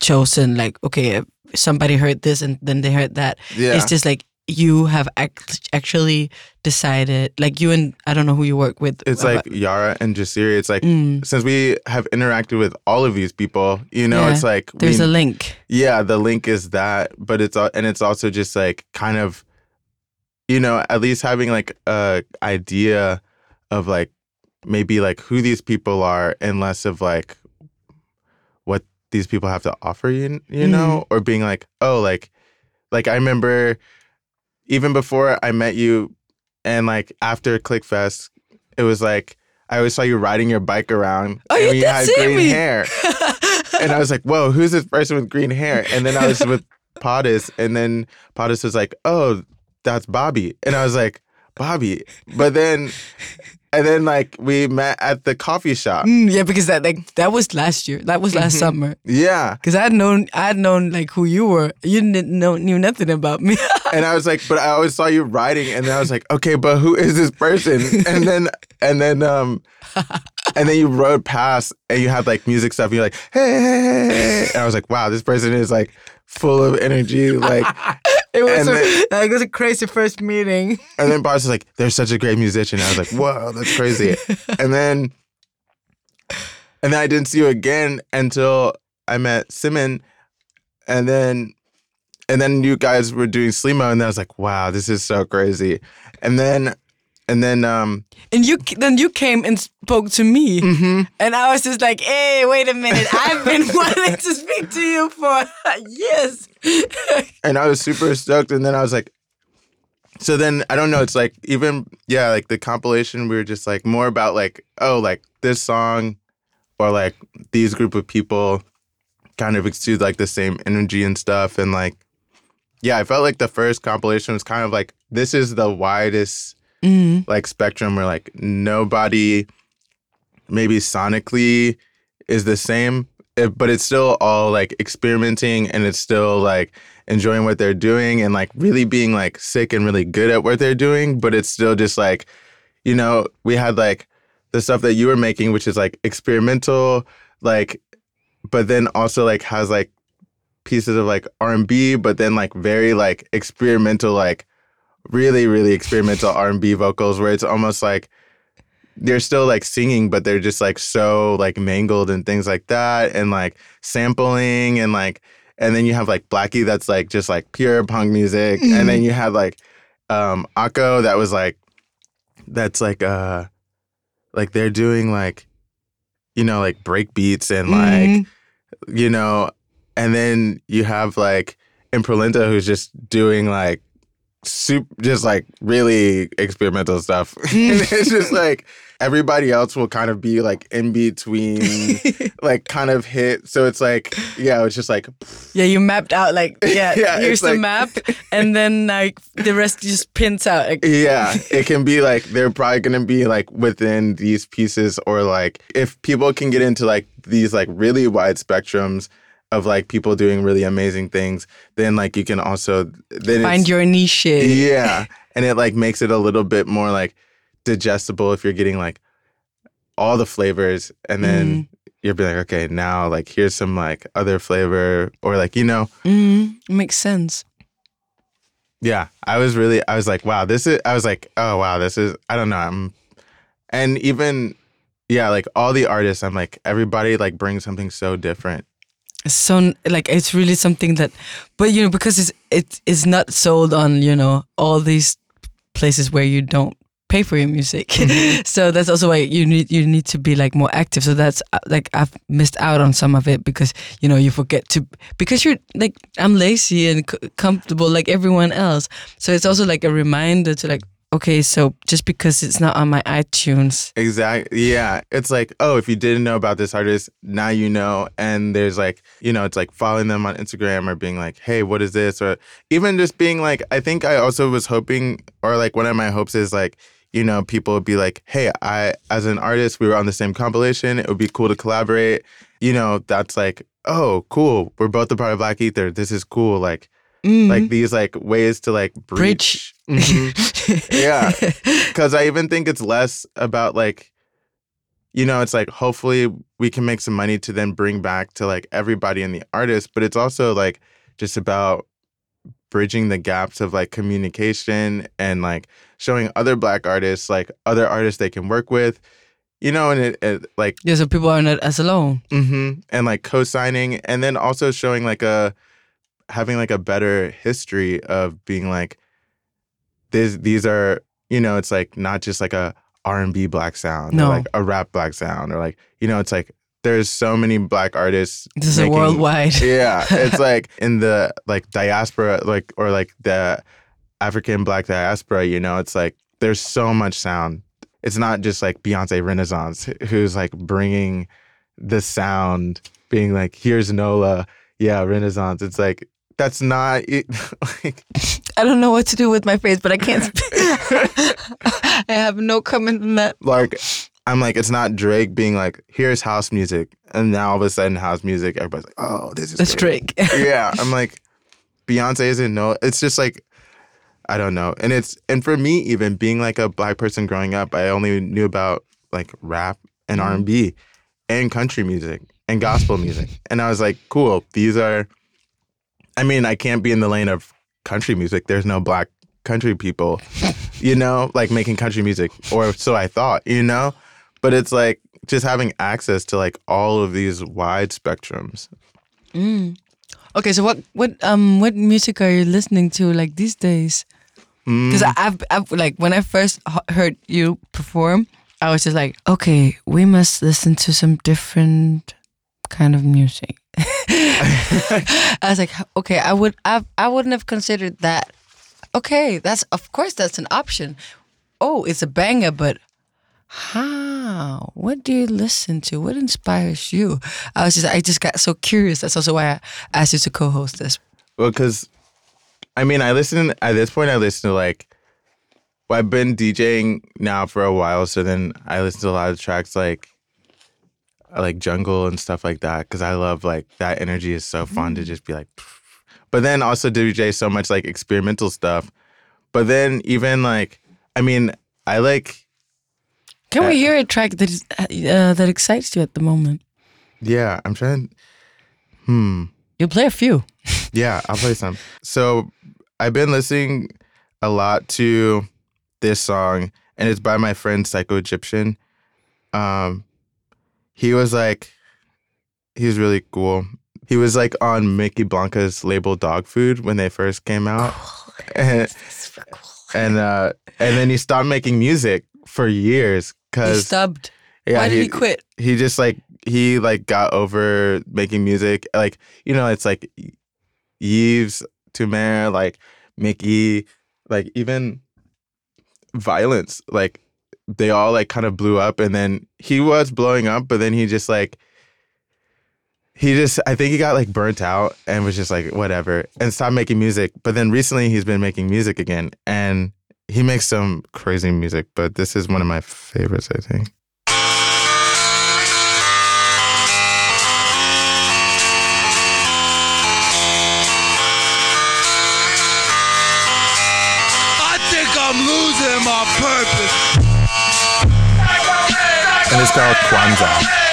S2: chosen like okay somebody heard this and then they heard that
S1: Yeah.
S2: it's just like you have act- actually decided like you and i don't know who you work with
S1: It's
S2: about-
S1: like Yara and Jasiri. It's like
S2: Mm.
S1: since we have interacted with all of these people, you know,
S2: Yeah.
S1: it's like
S2: there's
S1: we,
S2: a link
S1: yeah, the link is that, but it's and it's also just like kind of, you know, at least having like a idea of like maybe like who these people are, and less of like these people have to offer you, you know, mm-hmm. or being like, oh, like, like I remember even before I met you, and like after ClickFest, it was like. I always saw you riding your bike around,
S2: Oh,
S1: and
S2: you
S1: you had green
S2: me.
S1: hair and I was like, "Whoa, who's this person with green hair?" And then I was with Podis, and then Podis was like, "Oh, that's Bobby," and I was like, "Bobby," but then, and then like we met at the coffee shop.
S2: Mm, yeah because that like that was last year that was last summer
S1: Yeah,
S2: because i had known i had known like who you were you didn't know knew nothing about me (laughs)
S1: and I was like, but I always saw you riding, and then I was like, okay, but who is this person? And then, and then, um, and then you rode past, and you had like music stuff. And you're like, hey, hey, hey, hey," and I was like, wow, this person is like full of energy, like.
S2: It was
S1: And
S2: a,
S1: then- (laughs)
S2: like, it was a crazy first meeting (laughs)
S1: And then was like, "They're such a great musician." I was like, "Whoa, that's crazy." (laughs) and then, and then I didn't see you again until I met Simon, and then, and then you guys were doing Slimo, and then I was like, "Wow, this is so crazy." And then, and then, um,
S2: And you then you came and spoke to me,
S1: Mm-hmm.
S2: and I was just like, "Hey, wait a minute! I've been (laughs) wanting to speak to you for (laughs) years." (laughs)
S1: and I was super stoked. And then I was like, so then I don't know. It's like even yeah, like the compilation. We were just like more about like oh like this song, or like these group of people, kind of exude like the same energy and stuff. And like yeah, I felt like the first compilation was kind of like this is the widest
S2: mm.
S1: like spectrum where like nobody maybe sonically is the same it, but it's still all like experimenting and it's still like enjoying what they're doing and like really being like sick and really good at what they're doing but it's still just like you know we had like the stuff that you were making which is like experimental like but then also like has like pieces of like R&B but then like very like experimental like really really experimental R&B vocals where it's almost like they're still like singing but they're just like so like mangled and things like that and like sampling and like and then you have like Blackie that's like just like pure punk music and then you have like um Akko that was like that's like uh like they're doing like you know like break beats and like
S2: Mhm.
S1: you know, and then you have like Imperlinta who's just doing like soup, just like really experimental stuff. (laughs) and (laughs) it's just like everybody else will kind of be like in between, (laughs) like kind of hit. So it's like, yeah, it's just like,
S2: yeah, you mapped out like yeah.
S1: Yeah,
S2: here's the
S1: like-
S2: map, and then like the rest just prints out.
S1: Yeah, it can be like they're probably gonna be like within these pieces, or like if people can get into like these like really wide spectrums of like people doing really amazing things, then like you can also then
S2: find your niche.
S1: yeah, and it like makes it a little bit more like digestible if you're getting like all the flavors and then you'll be like okay now like here's some like other flavor or like you know?
S2: Mm, makes sense.
S1: yeah. I was really i was like wow this is i was like oh wow this is i don't know i'm and even yeah like all the artists i'm like everybody like brings something so different
S2: so like it's really something that but you know because it's it is not sold on you know all these places where you don't pay for your music. (laughs) So that's also why you need you need to be like more active. So that's uh, like i've missed out on some of it because you know you forget to because you're like i'm lazy and c- comfortable like everyone else. So it's also like a reminder to like okay so just because it's not on my itunes
S1: Exactly. Yeah. It's like, oh, if you didn't know about this artist, now you know. And there's like, you know, it's like following them on Instagram or being like, hey, what is this? Or even just being like, I think I also was hoping, or like one of my hopes is like, you know, people would be like, hey, I, as an artist, we were on the same compilation. It would be cool to collaborate. You know, that's like, oh, cool. We're both a part of Black Ether. This is cool. Like,
S2: Mm.
S1: like these like ways to like breach.
S2: Bridge.
S1: Mhm. yeah (laughs) because i even think it's less about like you know it's like hopefully we can make some money to then bring back to like everybody and the artist but it's also like just about bridging the gaps of like communication and like showing other black artists like other artists they can work with you know and it, it like
S2: yeah so people are not as alone
S1: hmm and like co-signing and then also showing like a having like a better history of being like this these are you know it's like not just like a r&b black sound
S2: No.
S1: or like a rap black sound or like you know it's like there's so many black artists
S2: this is
S1: making-
S2: worldwide. (laughs)
S1: Yeah it's (laughs) like in the like diaspora like or like the african black diaspora you know it's like there's so much sound. It's not just like beyonce renaissance who's like bringing the sound being like here's nola yeah renaissance. It's like that's not it (laughs) like
S2: I don't know what to do with my face, but I can't. (laughs) (laughs) I have no comment on that.
S1: like i'm like it's not drake being like here's house music and now all of a sudden house music everybody's like oh this is great.
S2: Drake.
S1: yeah, I'm like, Beyonce isn't no. It's just like, I don't know. And it's and for me, even being like a black person growing up, I only knew about like rap and mm-hmm. R and B, and country music and gospel music, and I was like, cool. These are. I mean, I can't be in the lane of country music. There's no black country people, you know, like making country music, or so I thought, you know. But it's like just having access to like all of these wide spectrums
S2: Okay, so what what um what music are you listening to like these days? Because I've, I've like when I first heard you perform, I was just like, okay, we must listen to some different kind of music. I was like, okay, I would I I wouldn't have considered that. Okay, that's of course that's an option. Oh, it's a banger, but how? What do you listen to? What inspires you? I was just I just got so curious. That's also why I asked you to co-host this.
S1: Well, because I mean, I listen at this point. I listen to like, well, I've been DJing now for a while, so then I listen to a lot of tracks like, like jungle and stuff like that because I love like that energy is so fun to just be like, (sniffs) but then also DJ so much like experimental stuff, but then even like, I mean, I like
S2: Can we hear a track that is, uh, that excites you at the moment?
S1: yeah. I'm trying. Hmm.
S2: You play a few. (laughs)
S1: Yeah, I'll play some. So I've been listening a lot to this song, and it's by my friend Psychoegyptian. Um, he was like, he was really cool. He was like on Mykki Blanco's label Dog Food when they first came out, (laughs) and and uh, and then he stopped making music for years
S2: cuz
S1: He
S2: stubbed.
S1: yeah,
S2: Why did he, quit?
S1: he just like he like got over making music like you know it's like Yves Tumor like Mickey like even violence like they all like kind of blew up and then he was blowing up but then he just like he just I think he got like burnt out and was just like whatever and stopped making music but then recently he's been making music again and he makes some crazy music but this is one of my favorites I think
S3: I think I'm losing my purpose.
S1: And is called Kwanzaa.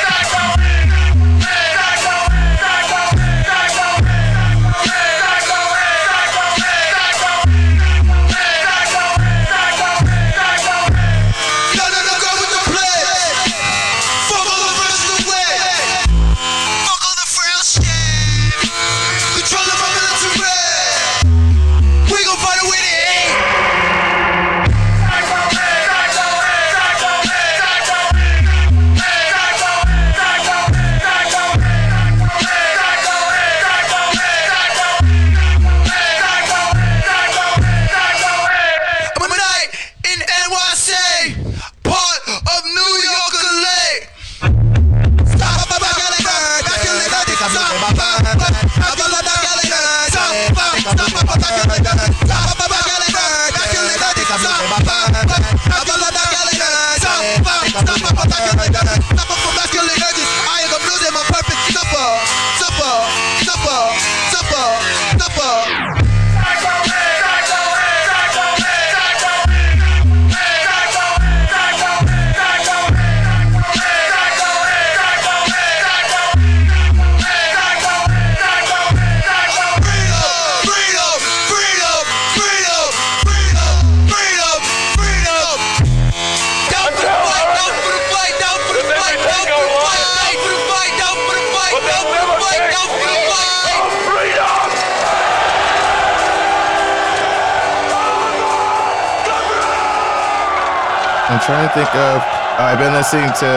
S5: I'm
S1: trying to think of. Oh, I've been listening to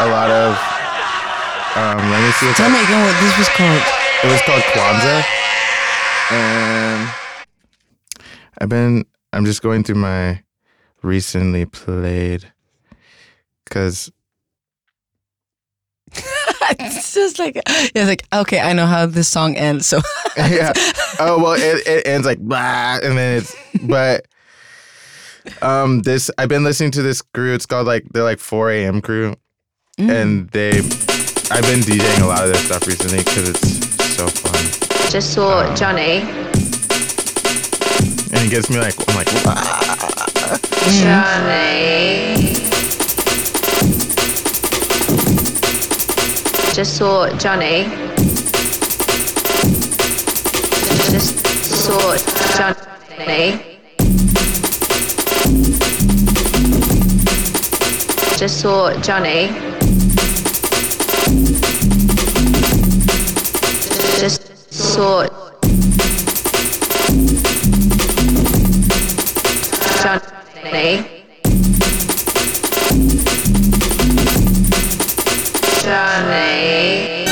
S1: a lot of. Um, let me see.
S2: Tell
S1: I-
S2: me again what this was called.
S1: It was called Kwanzaa, and I've been. I'm just going through my recently played because (laughs)
S2: it's just like yeah, it's like okay, I know how this song ends. So (laughs) (laughs)
S1: yeah. Oh well, it, it ends like blah, and then it's but um this I've been listening to this crew. It's called like they're like 4 a.m. crew, and they I've been DJing a lot of their stuff recently because it's so fun,
S6: Just saw Johnny.
S1: and it gets me like I'm like.
S6: Johnny. Just saw Johnny. Just saw Johnny. Just saw Johnny. Just saw Johnny. Johnny.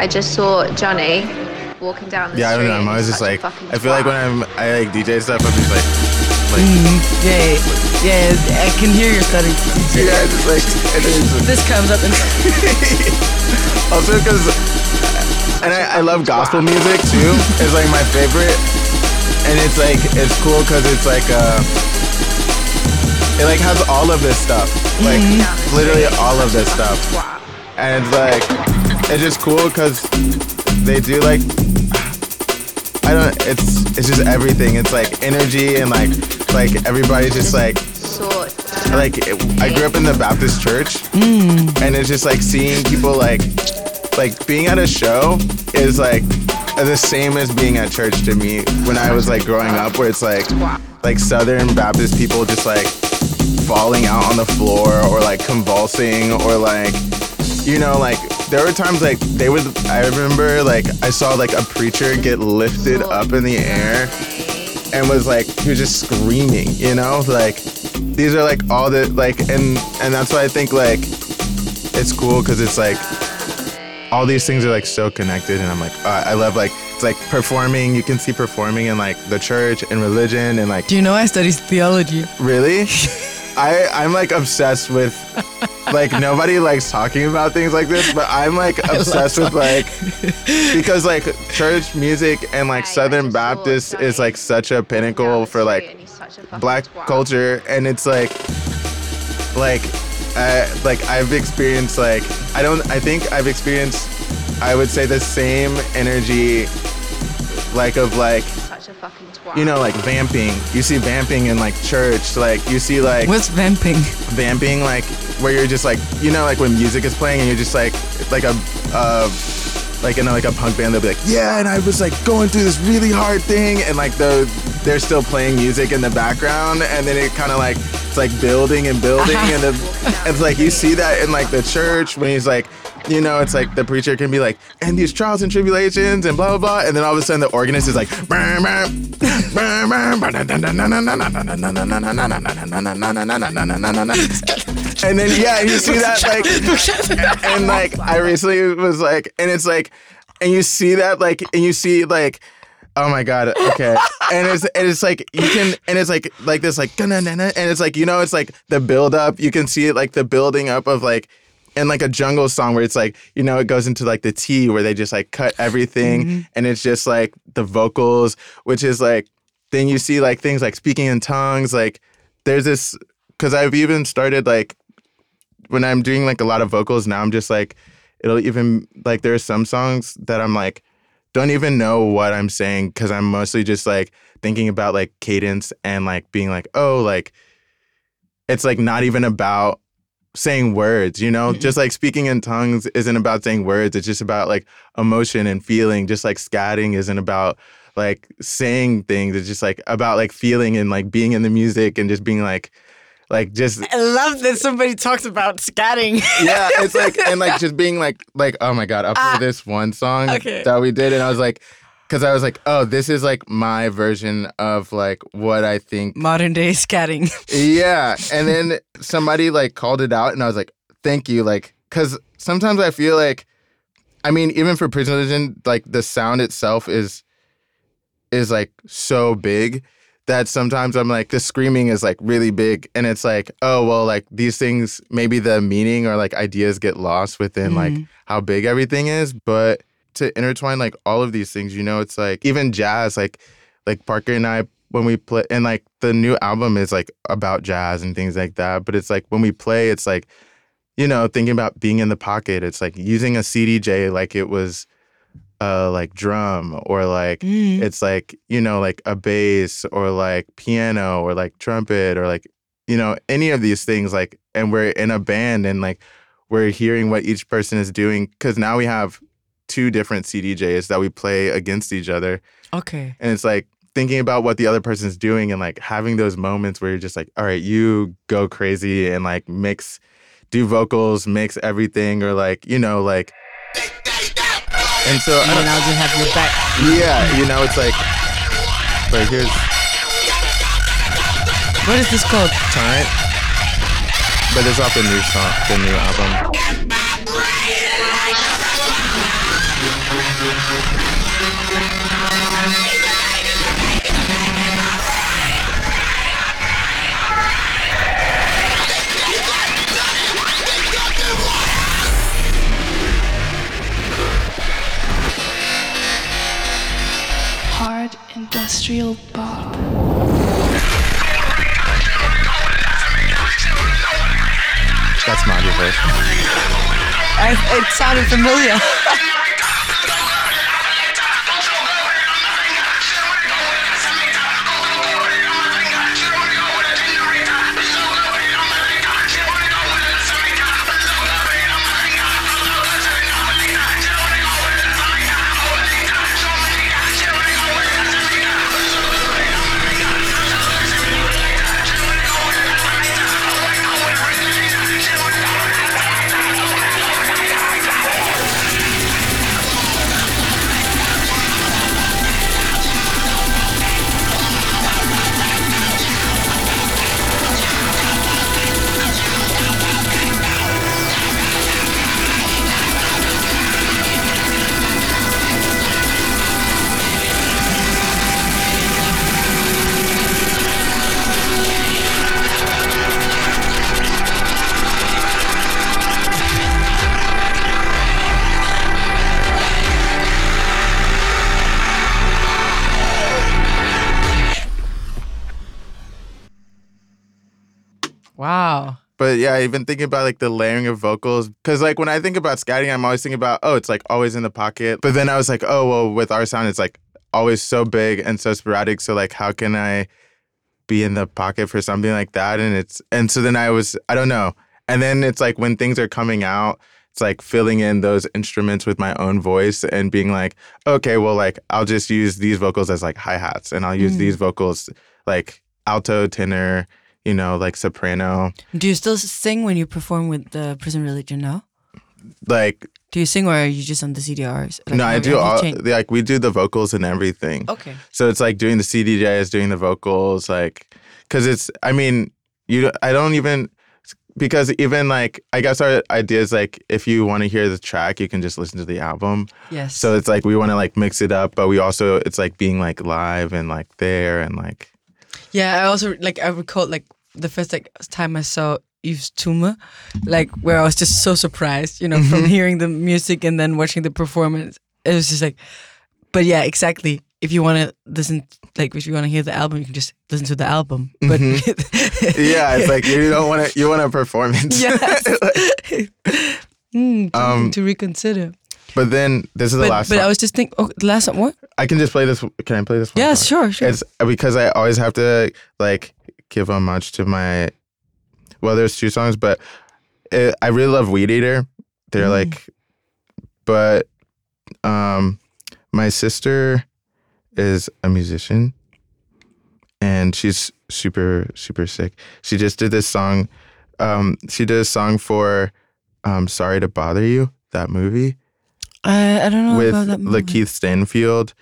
S6: I just saw Johnny walking down the street.
S1: yeah I
S6: street.
S1: don't know. I'm
S6: and
S1: always just like I feel like when. I'm I like DJ stuff I'm just like like
S2: yeah, yeah, I can hear you starting.
S1: yeah just like and then it's
S2: This comes up and (laughs)
S1: Also because, and I, I love gospel music too. It's like my favorite, and it's like it's cool because it's like uh, it like has all of this stuff, like literally all of this stuff, and it's like it's just cool because they do like I don't. It's it's just everything. It's like energy and like like everybody's just like like it, I grew up in the Baptist church, hmm. and it's just like seeing people like like being at a show is like the same as being at church to me when I was like growing up, where it's like like Southern Baptist people just like falling out on the floor or like convulsing or like you know like there were times like they would I remember like I saw like a preacher get lifted up in the air and was like he was just screaming you know? Like these are like all the like and and that's why i think like it's cool because it's like all these things are like so connected and i'm like uh, i love like it's like performing. You can see performing in like the church and religion and like
S2: do you know I studied theology?
S1: really (laughs) i i'm like obsessed with like nobody likes talking about things like this but i'm like (laughs) obsessed with like because like church music and like southern baptist is like such a pinnacle for like black culture and it's like like uh, like I've experienced like I don't I think I've experienced I would say the same energy like of like
S6: fucking twat.
S1: you know like vamping you see vamping in like church like you see like
S2: What's vamping?
S1: vamping like where you're just like you know like when music is playing and you're just like like a uh like in a, like a punk band they'll be like yeah and I was like going through this really hard thing and like the they're still playing music in the background and then it kind of like it's like building and building (laughs) and the, it's like you see that in like the church when he's like you know it's like the preacher can be like and these trials and tribulations and blah blah blah and then all of a sudden the organist is like (laughs) and then yeah you see that like and like I recently was like, and it's like, and you see that like, and you see like, oh my god, okay, and it's and it's like you can, and it's like like this like, and it's like you know it's like the build up. You can see it like the building up of like. And like a jungle song where it's like, you know, it goes into like the T where they just like cut everything mm-hmm. and it's just like the vocals, which is like, then you see like things like speaking in tongues. Like there's this, because I've even started like when I'm doing like a lot of vocals now, I'm just like, it'll even like there are some songs that I'm like, don't even know what I'm saying because I'm mostly just like thinking about like cadence and like being like, oh, like it's like not even about saying words, you know? Mm-hmm. Just like speaking in tongues isn't about saying words, it's just about like emotion and feeling. Just like scatting isn't about like saying things, it's just like about like feeling and like being in the music and just being like, like just
S2: I love that somebody talks about scatting.
S1: yeah, it's like and like (laughs) just being like like oh my god, up for ah. this one song
S2: okay.
S1: that we did, and I was like, because I was like, oh, this is like my version of like what I think.
S2: Modern day scatting. (laughs)
S1: Yeah, and then somebody like called it out, and I was like, thank you, like because sometimes I feel like, I mean, even for Prison Religion, like the sound itself is is like so big that sometimes I'm like the screaming is like really big and it's like oh well like these things maybe the meaning or like ideas get lost within like mm-hmm. how big everything is but to intertwine like all of these things you know it's like even jazz like like Parker and I when we play and like the new album is like about jazz and things like that but it's like when we play it's like you know thinking about being in the pocket it's like using a CDJ like it was uh like drum or like
S2: Mm.
S1: it's like you know like a bass or like piano or like trumpet or like you know any of these things like and we're in a band and like we're hearing what each person is doing because now we have two different cdjs that we play against each other
S2: Okay.
S1: and it's like thinking about what the other person's doing and like having those moments where you're just like all right you go crazy and like mix do vocals mix everything or like you know like and so I
S2: And
S1: don't-
S2: then I'll just have your back.
S1: yeah, you know, it's like, like here's
S2: What is this called?
S1: Torrent, but it's off the new song, the new album.
S7: Industrial pop.
S1: That's my verse.
S2: I, it sounded familiar. (laughs)
S1: but yeah, I've been thinking about like the layering of vocals because like when I think about scatting, I'm always thinking about oh, it's like always in the pocket. But then I was like, oh well, with our sound, it's like always so big and so sporadic. So like, how can I be in the pocket for something like that? And it's and so then I was I don't know. And then it's like when things are coming out, it's like filling in those instruments with my own voice and being like, okay, well, like I'll just use these vocals as like hi hats, and I'll use mm. these vocals like alto, tenor, you know, like soprano.
S2: Do you still sing when you perform with the Prison Religion now?
S1: Like
S2: Do you sing or are you just on the CDJs? Like,
S1: no, I do all like we do the vocals and everything.
S2: Okay.
S1: So it's like doing the CDJs, doing the vocals, like because it's. I mean, you. I don't even because even like I guess our idea is like if you want to hear the track, you can just listen to the album.
S2: Yes.
S1: So it's like we want to like mix it up, but we also it's like being like live and like there and like
S2: Yeah, I also like I recall like the first like time I saw Yves Tumor, like where I was just so surprised, you know, from hearing the music and then watching the performance. It was just like, but yeah, exactly. If you want to listen, like if you want to hear the album, you can just listen to the album. But (laughs)
S1: yeah, it's like you don't want to you want a performance.
S2: yes, (laughs) (laughs) mm,
S1: Um,
S2: to reconsider.
S1: But then this is the
S2: But,
S1: last.
S2: but
S1: song.
S2: I was just thinking, oh, the last one, what?
S1: I can just play this. Can I play this? one
S2: Yeah,
S1: song?
S2: sure, sure.
S1: It's because I always have to like give homage to my. Well, there's two songs, but it, I really love Weed Eater. They're
S2: Mm.
S1: like, but um, my sister is a musician, and she's super super sick. She just did this song. Um, she did a song for um, "Sorry to Bother You," that movie
S2: I, I don't know
S1: with
S2: about that movie.
S1: Lakeith Stanfield.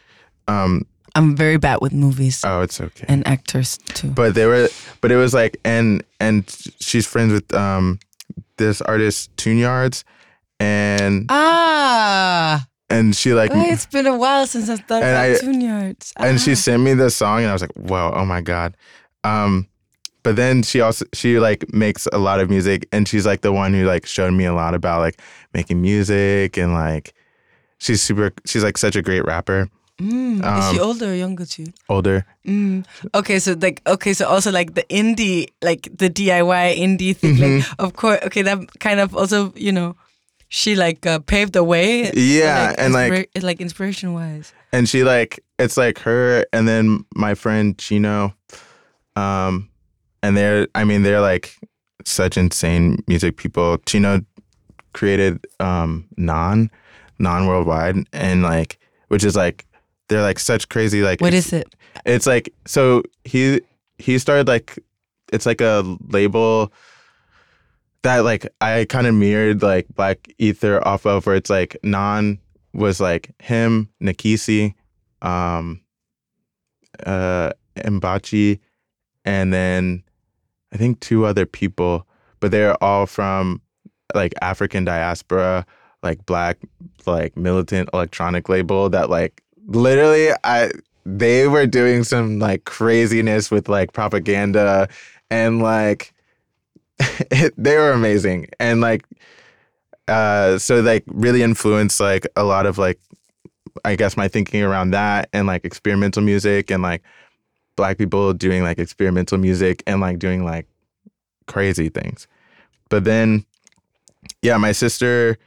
S1: Um,
S2: I'm very bad with movies
S1: oh, it's okay.
S2: and actors too.
S1: but they were but it was like and and she's friends with um this artist Tune Yards and
S2: ah,
S1: and she like
S2: oh, it's been a while since I've thought about
S1: I-
S2: Tune Yards.
S1: and she
S2: Ah.
S1: sent me the song and I was like wow oh my god um but then she also she like makes a lot of music and she's like the one who like showed me a lot about like making music and like she's super she's like such a great rapper
S2: Mm, is she
S1: um,
S2: older or younger too?
S1: older
S2: Mm. Okay, so like okay, so also like the indie, like the DIY indie thing. Like
S1: Mm-hmm.
S2: of course, okay, that kind of also you know, she like uh, paved the way.
S1: Yeah, and, like-
S2: inspira- like inspiration wise.
S1: and she like it's like her and then my friend Chino um and they're I mean they're like such insane music people Chino created um non non worldwide and like which is like they're like such crazy like
S2: What is it?
S1: it's like so he he started like it's like a label that like I kind of mirrored like Black Ether off of where it's like non was like him, Nkisi, um uh Mbachi, and then I think two other people, but they're all from like African diaspora, like black like militant electronic label that like literally I they were doing some like craziness with like propaganda and like (laughs) they were amazing and like uh so like really influenced like a lot of like I guess my thinking around that and like experimental music and like black people doing like experimental music and like doing like crazy things. But then yeah, my sister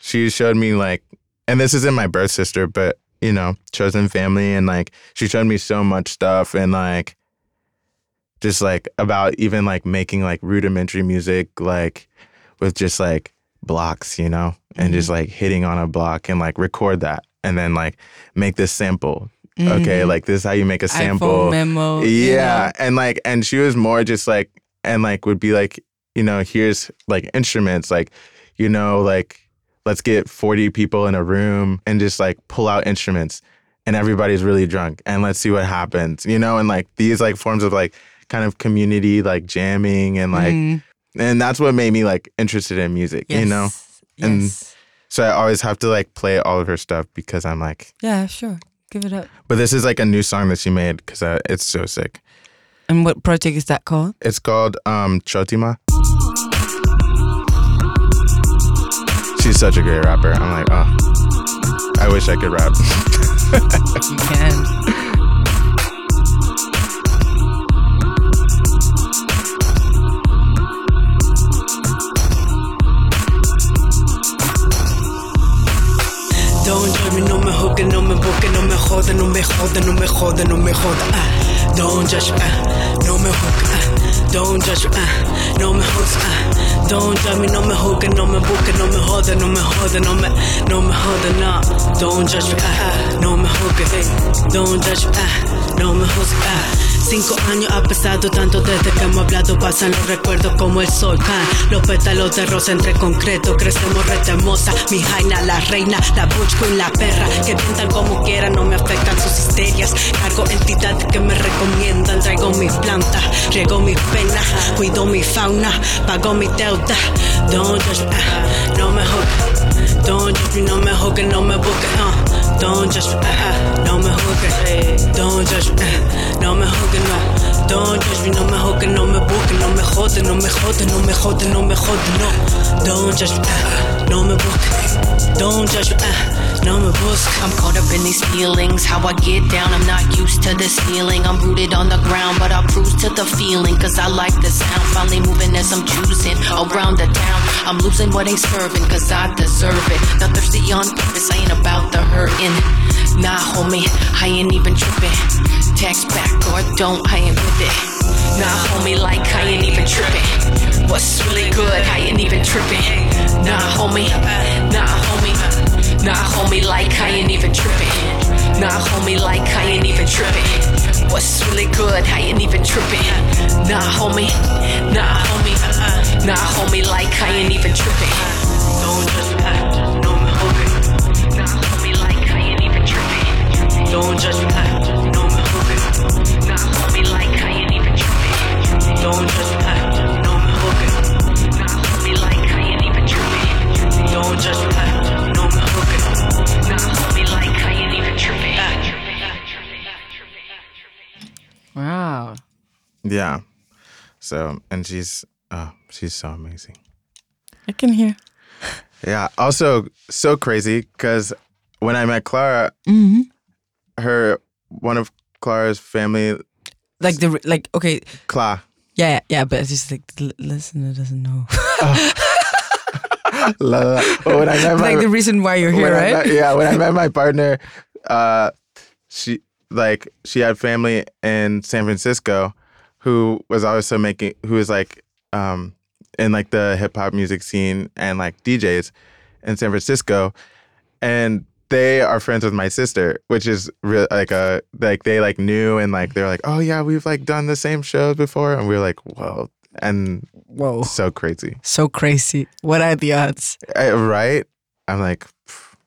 S1: she showed me like and this isn't my birth sister, but you know, chosen family and like she showed me so much stuff and like just like about even like making like rudimentary music like with just like blocks, you know, and mm-hmm. just like hitting on a block and like record that and then like make this sample. Okay, mm-hmm. like this is how you make a sample.
S2: memo.
S1: Yeah,
S2: know.
S1: and like, and she was more just like, and like would be like, you know, here's like instruments, like, you know, like let's get forty people in a room and just like pull out instruments, and everybody's really drunk, and let's see what happens, you know, and like these like forms of like kind of community like jamming and like,
S2: Mm,
S1: and that's what made me like interested in music, you know. And-
S2: yes.
S1: So I always have to like play all of her stuff because I'm like,
S2: yeah, sure. Give it up.
S1: but this is like a new song that she made because it's so sick.
S2: And what project is that called?
S1: It's called um Chhoti Maa. She's such a great rapper. I'm like, oh, I wish I could rap.
S2: you (laughs) can.
S8: Don't judge me. no me joda, no me joda, no me jode. No me jode. No joda. Ah, don't judge, ah, no me hook, ah, don't judge, ah, no me juzgue, ah, don't judge me, no me juzgue, no me busque, no me jode, no me jode, no me, no me jode, no. Don't judge me, ah, no me juzgue, don't judge me, ah, no me juzgue, ah. Cinco años ha pasado tanto desde que hemos hablado Pasan los recuerdos como el sol caen Los pétalos de rosa entre concreto Crecemos retemosa Mi jaina, la reina, la butch queen, la perra Que pintan como quieran, no me afectan sus histerias. Cargo entidades que me recomiendan Traigo mis plantas, riego mis penas Cuido mi fauna, pago mi deuda. Don't judge ah, no me juzgue Don't judge me, no me juzgue, no me busque uh. Don't judge me, ah, ah, no me juzgue Don't judge me, ah, no me juzgue, no Don't judge me, no me juzgue, no me busque No me jode, no me jode, no me jode, no me jode, no Don't judge me, ah, no me busque Don't judge me, ah, busque
S9: I'm caught up in these feelings. How I get down, I'm not used to this feeling. I'm rooted on the ground, but I cruise to the feeling. Cause I like the sound. Finally moving as I'm choosing around the town. I'm losing what ain't serving, cause I deserve it. Not thirsty on purpose, I ain't about the hurting. Nah, homie, I ain't even tripping. Text back or don't, I ain't with it. Nah, homie, like I ain't even tripping. What's really good, I ain't even tripping. Nah, homie, nah, homie. Nah, homie, like I ain't even tripping. Nah, homie, like I ain't even tripping. What's really good, I ain't even tripping. Nah, homie, nah, homie, nah, homie, like I ain't even tripping.
S8: Don't me, ah, no me
S9: Nah, homie, like I ain't even tripping.
S8: Don't me, ah, no me juzgue
S9: Nah, homie, like I ain't even tripping.
S8: Don't me, ah, no me juzgue
S9: Nah, homie, like I ain't even tripping.
S8: Don't judge me,
S2: Wow.
S1: Yeah. So, and she's, oh, she's so amazing.
S2: I can hear.
S1: Yeah. Also, so crazy because when I met Clara,
S2: hmm
S1: her, one of Clara's family,
S2: Like the like okay
S1: Clara.
S2: yeah yeah but it's just like the listener doesn't know (laughs)
S1: la, la, when I met my,
S2: like the reason why you're here right?
S1: met- yeah, when I met my partner, uh, she like she had family in San Francisco, who was also making, who was like, um, in like the hip hop music scene and like DJs in San Francisco, and they are friends with my sister, which is real like a like they like knew and like they're like, oh yeah, we've like done the same shows before, and we are like, whoa, and
S2: whoa
S1: so crazy,
S2: so crazy what are the odds
S1: Uh, right? I'm like,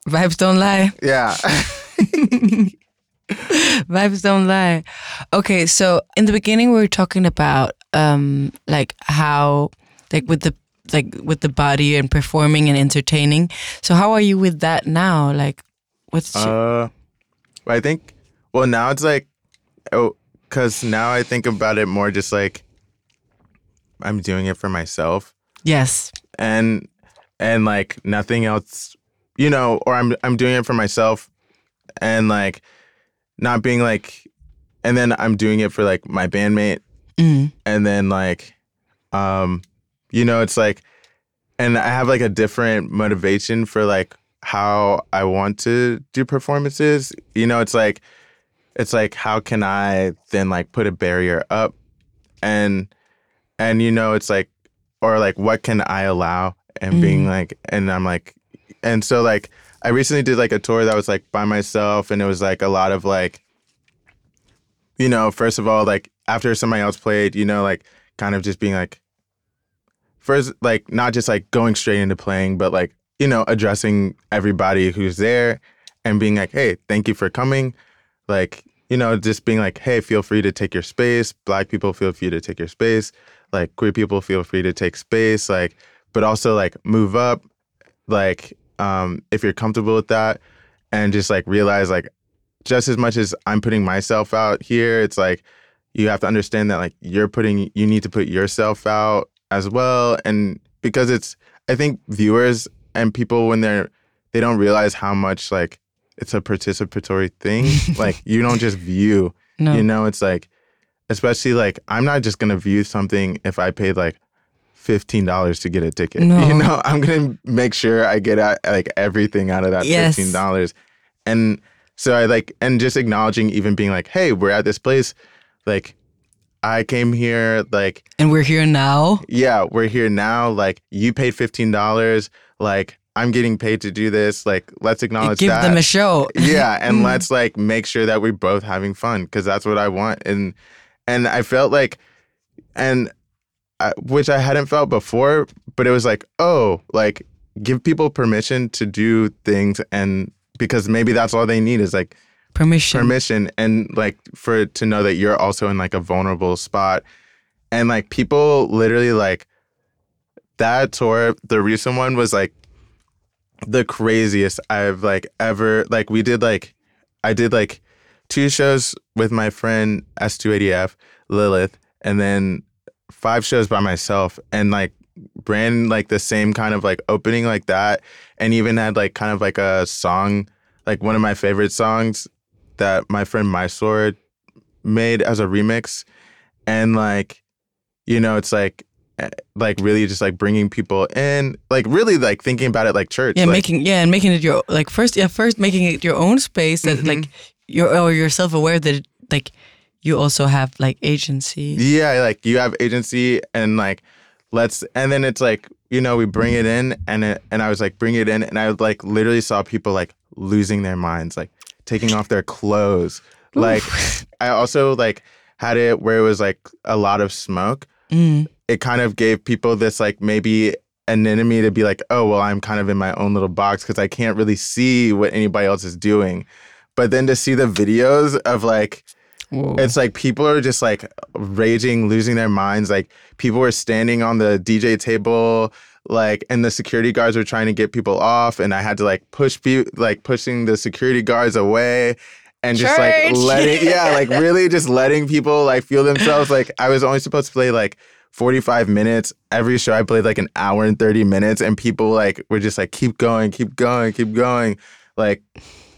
S2: vibes don't lie
S1: yeah. (laughs)
S2: Vibes don't lie. Okay, so in the beginning we were talking about um like how like with the like with the body and performing and entertaining. So how are you with that now? Like what's
S1: Uh, I think. Well, now it's like, oh, because now I think about it more just like I'm doing it for myself,
S2: yes.
S1: and and like nothing else, you know, or I'm I'm doing it for myself, and like not being like, and then I'm doing it for like my bandmate,
S2: Mm.
S1: and then like, um, you know, it's like, and I have like a different motivation for like how I want to do performances. You know, it's like, it's like how can I then like put a barrier up, and and you know, it's like, or like what can I allow, and being mm. like, and I'm like, and so like I recently did like a tour that was like by myself, and it was like a lot of like you know, first of all, like after somebody else played, you know, like kind of just being like, first, like not just like going straight into playing, but like, you know, addressing everybody who's there and being like, hey, thank you for coming. Like, you know, just being like, hey, feel free to take your space. Black people feel free to take your space. Like, queer people feel free to take space. Like, but also like move up. Like, um, if you're comfortable with that and just like realize like just as much as I'm putting myself out here, it's like you have to understand that like you're putting you need to put yourself out as well. And because it's I think viewers and people when they're they don't realize how much like it's a participatory thing. (laughs) like you don't just view.
S2: No.
S1: You know, it's like especially like I'm not just gonna view something if I paid like fifteen dollars to get a ticket. (laughs)
S2: No.
S1: You know, I'm gonna make sure I get out, like everything out of that
S2: Yes.
S1: fifteen dollars, and so I like and just acknowledging even being like, hey, we're at this place, like I came here, like
S2: And we're here now.
S1: yeah, we're here now. Like you paid fifteen dollars. Like I'm getting paid to do this. Like let's acknowledge
S2: Give
S1: that.
S2: them a show.
S1: yeah, and (laughs) let's like make sure that we're both having fun because that's what I want. And and I felt like, and I, which I hadn't felt before, but it was like, oh, like give people permission to do things, and because maybe that's all they need is like
S2: Permission.
S1: permission and like for to know that you're also in like a vulnerable spot and like people literally like that tour the recent one was like the craziest i've like ever like we did like i did like two shows with my friend s280f lilith and then five shows by myself and like ran like the same kind of like opening like that and even had like kind of like a song like one of my favorite songs that my friend My Sword made as a remix, and like, you know, it's like, eh, like really just like bringing people in, like really like thinking about it like church.
S2: Yeah,
S1: like,
S2: making yeah, and making it your like first yeah first making it your own space that
S1: Mm-hmm.
S2: like you're or you're self aware that like you also have like agency.
S1: Yeah, like you have agency and like let's and then it's like, you know, we bring it in and it and I was like bring it in and I like literally saw people like losing their minds, like taking off their clothes. Like I also like had it where it was like a lot of smoke.
S2: Mm.
S1: It kind of gave people this like maybe an enemy to be like, oh well, I'm kind of in my own little box because I can't really see what anybody else is doing. But then to see the videos of like
S2: Whoa.
S1: it's like people are just like raging, losing their minds. Like people were standing on the DJ table, like, and the security guards were trying to get people off, and I had to like push people, like pushing the security guards away, and just like letting, (laughs) yeah, like really just letting people like feel themselves. Like I was only supposed to play like. 45 minutes every show i played like an hour and 30 minutes and people like were just like keep going keep going keep going like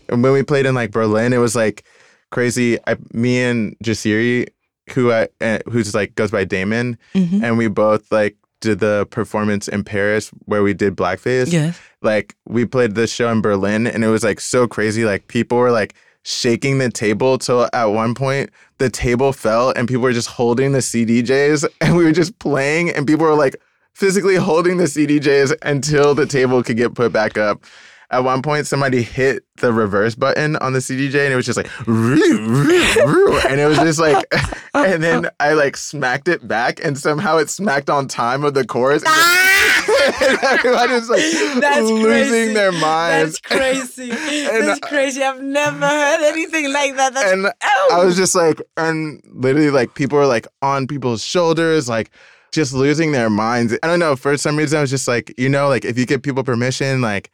S1: and when we played in like berlin it was like crazy. I, me and Jasiri, who I uh, who's like goes by Damon,
S2: Mhm.
S1: and we both like did the performance in Paris where we did blackface.
S2: Yes.
S1: Like we played this show in Berlin, and it was like so crazy. Like people were like shaking the table till at one point the table fell, and people were just holding the CDJs, (laughs) and we were just playing, and people were like physically holding the CDJs until the table could get put back up. At one point, somebody hit the reverse button on the CDJ, and it was just like, "Roo, roo, roo," and it was just like, (laughs) and then I like smacked it back, and somehow it smacked on time of the chorus. Ah! (laughs) and everyone is like (laughs)
S2: That's
S1: losing
S2: crazy.
S1: their minds.
S2: That's crazy.
S1: And,
S2: That's crazy. I've never heard anything like that. That's
S1: and oh! I was just like, and literally, like, people were like on people's shoulders, like, just losing their minds. I don't know. For some reason, I was just like, you know, like, if you give people permission, like,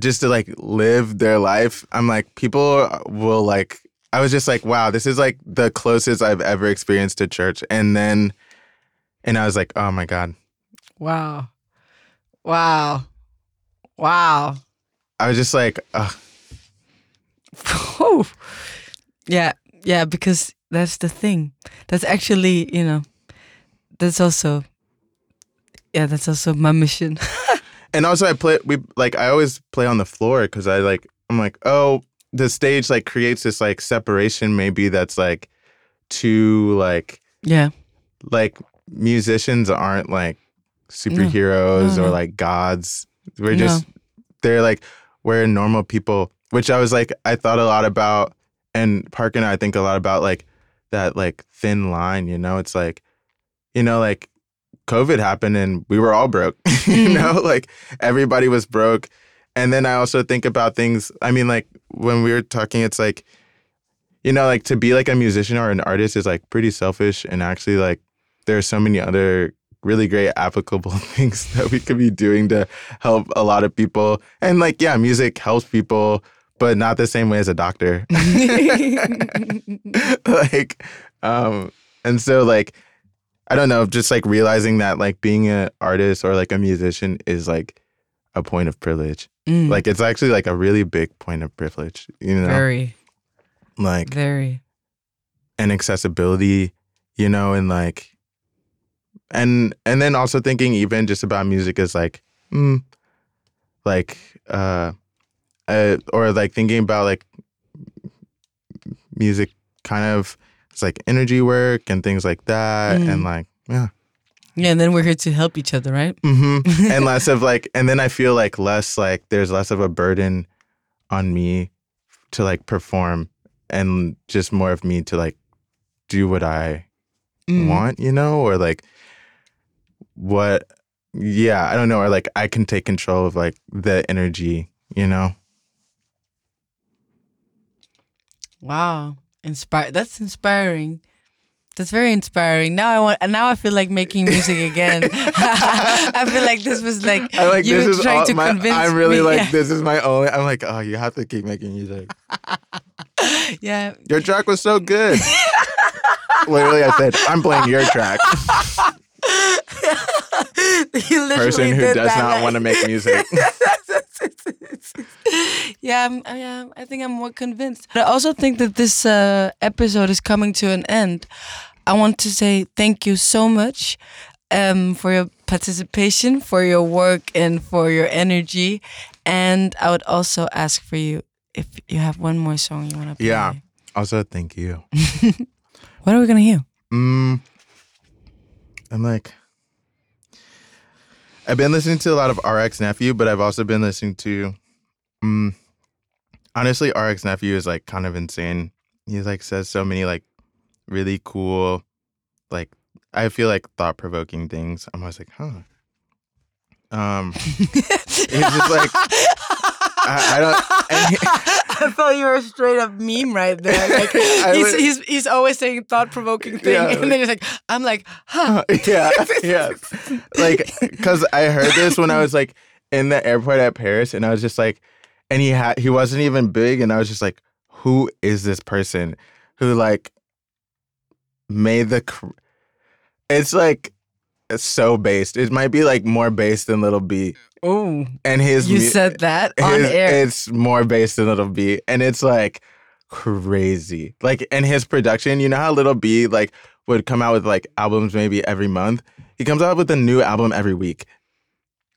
S1: just to like live their life, I'm like, people will like, I was just like, wow, this is like the closest I've ever experienced to church. And then, and I was like, oh my God.
S2: wow, wow, wow.
S1: I was just like.
S2: Whew. yeah, yeah, because that's the thing. That's actually, you know, that's also, yeah, that's also my mission. (laughs)
S1: and also I play we like I always play on the floor because I like I'm like oh the stage like creates this like separation maybe that's like too like
S2: yeah,
S1: like musicians aren't like superheroes
S2: No,
S1: or like gods. We're
S2: No.
S1: just they're like we're normal people which I was like I thought a lot about and Park and I think a lot about like that like thin line you know? It's like you know like COVID happened and we were all broke. (laughs) you
S2: Mm.
S1: know, like everybody was broke. And then I also think about things. I mean, like when we were talking, it's like, you know, like to be like a musician or an artist is like pretty selfish. And actually, like there are so many other really great applicable (laughs) things that we could be doing to help a lot of people. And like, yeah, music helps people, but not the same way as a doctor. (laughs) like, um, and so like, I don't know, just like realizing that like being an artist or like a musician is like a point of privilege.
S2: Mm,
S1: Like it's actually like a really big point of privilege, you know?
S2: very,
S1: like
S2: very.
S1: and accessibility, you know, and like and and then also thinking even just about music is like, mm, like uh, uh, or like thinking about like music kind of it's like energy work and things like that,
S2: Mm.
S1: and like yeah.
S2: Yeah, and then we're here to help each other, right?
S1: Mm-hmm. (laughs) and less of like and then i feel like less like there's less of a burden on me to like perform and just more of me to like do what i
S2: Mm.
S1: want you know or like what yeah i don't know or like i can take control of like the energy you know
S2: Wow, inspire. That's inspiring. That's very inspiring. Now I want. and Now I feel like making music again. (laughs) I feel like this was like,
S1: i like
S2: you
S1: this
S2: were
S1: is
S2: trying
S1: all
S2: to
S1: my,
S2: convince
S1: i'm really
S2: me.
S1: like
S2: yeah.
S1: this is my only i'm like oh you have to keep making music (laughs)
S2: yeah.
S1: your track was so good (laughs) literally i said i'm playing your track (laughs) person who does
S2: that,
S1: not
S2: like-
S1: want to make music. (laughs)
S2: yeah, I'm, I- yeah, I think I'm more convinced. But I also think that this uh, episode is coming to an end. I want to say thank you so much um, for your participation, for your work, and for your energy. And I would also ask for you if you have one more song you want to play.
S1: yeah. Also, thank you. (laughs)
S2: What are we gonna hear?
S1: Mm, I'm like, I've been listening to a lot of RX Nephew, but I've also been listening to, mm, honestly, RX Nephew is like kind of insane. He like says so many like really cool, like I feel like thought provoking things. I'm always like, huh. Um, (laughs) he's just like, I, I don't.
S2: I thought you were a straight up meme right there. (laughs) Like he's,
S1: would-
S2: he's he's always saying thought provoking thing,
S1: Yeah,
S2: and then he's like, I'm like, huh. (laughs)
S1: yeah, (laughs) yeah. Like, cause I heard this when I was like in the airport at Paris, and I was just like, and he had he wasn't even big, and I was just like, who is this person who like made the? Cr- it's like so based. It might be like more based than Lil B,
S2: Oh,
S1: and his
S2: you
S1: mu-
S2: said that on
S1: his-
S2: air.
S1: It's more based than Lil B, and it's like crazy. Like, in his production, you know how Lil B like would come out with like albums maybe every month. He comes out with a new album every week,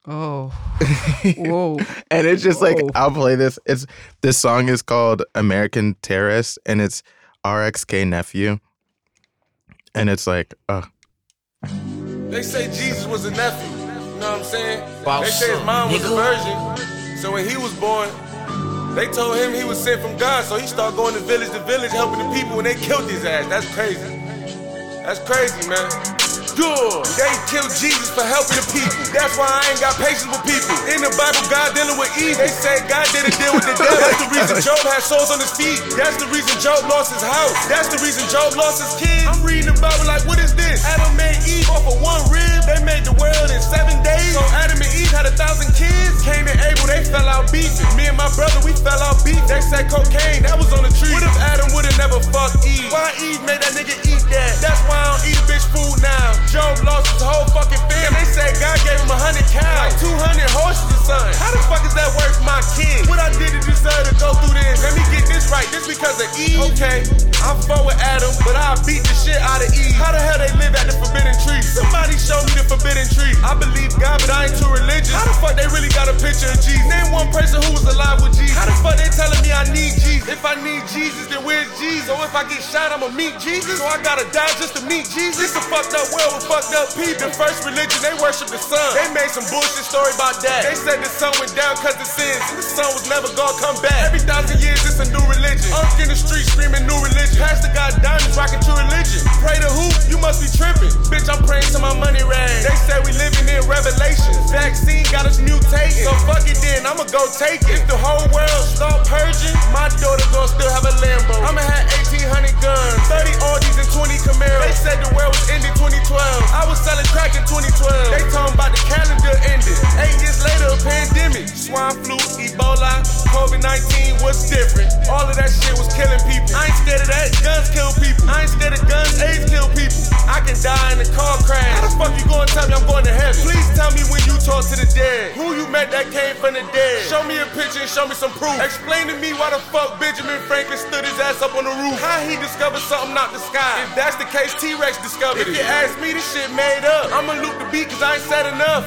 S2: Oh, (laughs) whoa.
S1: and it's just like I'll play this. It's this song is called American Terrorist, and it's RXK nephew, and it's like, uh,
S10: They say Jesus was a nephew. You know what I'm saying?
S8: Boss
S10: they say his
S8: son,
S10: mom was a virgin. So when he was born, they told him he was sent from God. So he started going to village to village helping the people, and they killed his ass. That's crazy. That's crazy, man. Yeah. They killed Jesus for helping the people. That's why I ain't got patience with people. In the Bible, God dealing with Eve. They say God didn't deal with the devil. That's the reason (laughs) Job had sores on his feet. That's the reason Job lost his house. That's the reason Job lost his kids. I'm reading the Bible like, what is this? Adam made Eve off of one rib. They made the world in seven days. So Adam and Eve had a thousand kids. Cain and Abel, they fell out beefing. Me and my brother, we fell out beef. They said cocaine, that was on the tree. What if Adam would've never fucked Eve? Why Eve made that nigga eat that? That's why I don't eat a bitch food now. Job lost his whole fucking family. They said God gave him a hundred cows, like 200 horses or something. How the fuck is that worth my kid? What I did to deserve to go through this? Let me get this right. This because of Eve. Okay, I'm fuck with Adam, but I beat the shit out of Eve. How the hell they live at the forbidden tree? Somebody show me the forbidden tree. I believe God, but I ain't too religious. How the fuck they really got a picture of Jesus? Name one person who was alive with Jesus. How the fuck they telling me I need Jesus? If I need Jesus, then where's Jesus? Or if I get shot, I'ma meet Jesus? So I gotta die just to meet Jesus? This a fucked up world with fucked up people. The first religion, they worship the sun. They made some bullshit story about that. They said the sun went down cause of sins. The sun was never gonna come back. Every thousand years, it's a new religion. Unk in the street screaming new religion. Pastor got diamonds rocking true religion. Pray to who? You must be tripping. Bitch, I'm praying to my money rag. They said we living in revelations. Vaccine got us mutating. So fuck it then, I'ma go take it. If the whole world start purging, my daughter gonna still have a Lambo. I'ma have 1800 guns, 30 Audis and 20 Camaros. They said the world was ending 2012. I was selling crack in 2012. They talking about the calendar ending. Eight years later, a pandemic. Swine flu, Ebola, COVID-19 was different. All of that me a picture and show me some proof. Explain to me why the fuck Benjamin Franklin stood his ass up on the roof. How he discovered something not the sky. If that's the case, T-Rex discovered it. If you ask me, this shit made up. I'ma loop the beat cause I ain't said enough.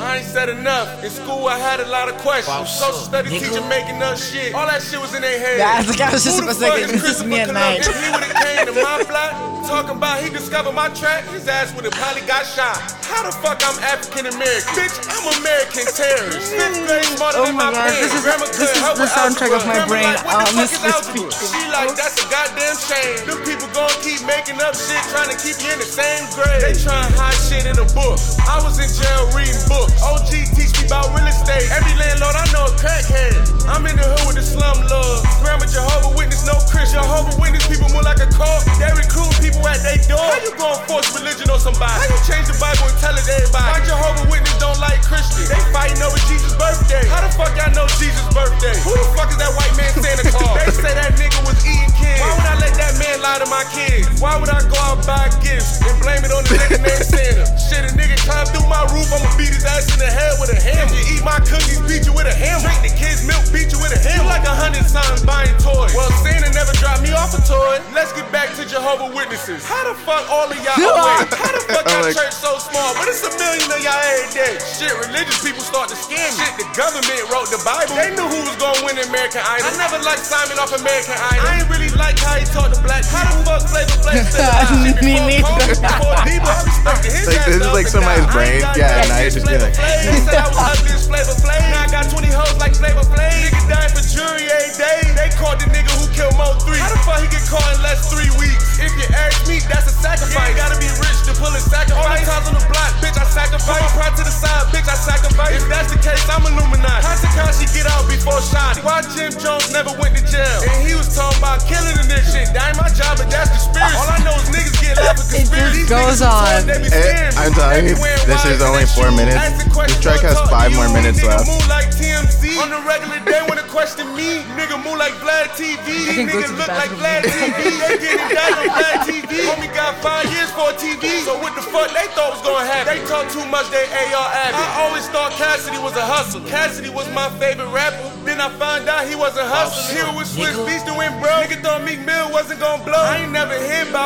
S10: I ain't said enough. In school, I had a lot of questions. Social studies teacher making up shit. All that shit was in their head.
S2: Yeah, I like, I was just
S10: the
S2: to say, this is me at night.
S10: If he would've came to my block, talking about he discovered my track, his ass would've probably got shot. How the fuck I'm African American? Bitch, I'm American terrorist. Fifth grade smarter
S2: Oh
S10: than
S2: my
S10: my
S2: God, this is-
S10: Grandma
S2: this is the soundtrack of my brain,
S10: like, what the oh, fuck is
S2: honestly
S10: algebra?
S2: speaking.
S10: She like, that's a goddamn shame. Them people gon' keep making up shit, trying to keep you in the same grade. They trying to hide shit in a book. I was in jail reading books. OG teach me about real estate. Every landlord I know a crackhead. I'm in the hood with the slum love. Grandma Jehovah Witness, no Christian. Jehovah Witness people more like a cult. They recruit people at their door. How you gonna force religion on somebody? How you change the Bible and tell it to everybody? Why Jehovah Witness don't like Christians? They fighting over Jesus' birthday. How the fuck y'all know Jesus' birthday? Who the fuck is that white man Santa (laughs) Claus? they say that nigga was eating kids. Why would I let that man lie to my kids? Why would I go out buy gifts and blame it on the nigga (laughs) named Santa? Shit, a nigga climb through my roof, I'ma beat his ass in the head with a hammer. You eat my cookies, beat you with a hammer. Drink the kids' milk, beat you with a hammer. You like a hundred times buying toys. Well, Santa never dropped me off a toy. Let's get back to Jehovah Witnesses. How the fuck all of y'all (laughs) awake? How the fuck y'all
S1: like-
S10: church so small? But it's a million of y'all every day. Shit, religious people start to scam me. Shit, the government wrote the Bible. They knew who was gonna win American Idol. I never liked Simon off American Idol. I ain't really like how he talked to black people. How the fuck Flavor Flav still alive?
S2: Me
S10: Before
S2: neither.
S10: Kobe, before Debo, I respected his
S1: Like, this is like somebody's brain. Yeah,
S10: that
S1: now you're just being
S10: Flavor
S1: like-
S10: Flav. They said I was ugly as Flavor Flav. Now I got 20 hoes like Flavor Flav. Nigga died for jury every day. They caught the nigga who killed Mo 3. How the fuck he get caught in less three weeks? If you ask me, that's a sacrifice. You gotta be rich to pull a sacrifice. All the times on the block, bitch, I sacrifice. Put my pride to the side, bitch, I sacrifice. If that's the case, I'm Illuminati. How Tekashi get out before Shotti? Why Jim Jones never went to jail? And he was talking about killing the nigga. Shit, that ain't my job, but that's conspiracy. All I know is niggas get life for
S2: It
S10: conspiracy.
S2: just goes on.
S10: They be
S1: Eh,
S10: scaring me.
S1: I'm telling you, this is only four minutes. This
S10: questions,
S1: track has five more minutes left.
S10: like TMZ. On the regular day when they question me, nigga move like Vlad TV. These niggas look like. Vlad TV. They getting down on Vlad TV. Homie got five years for a TV. So what the fuck they thought was gonna They talk too much, they AR Abbott. I always thought Cassidy was a hustler. Cassidy was my favorite rapper. Then I found out he was a oh, hustler. Here with Swizz Beatz and went broke. Nigga thought Meek Mill wasn't gonna blow. I ain't never hit Mill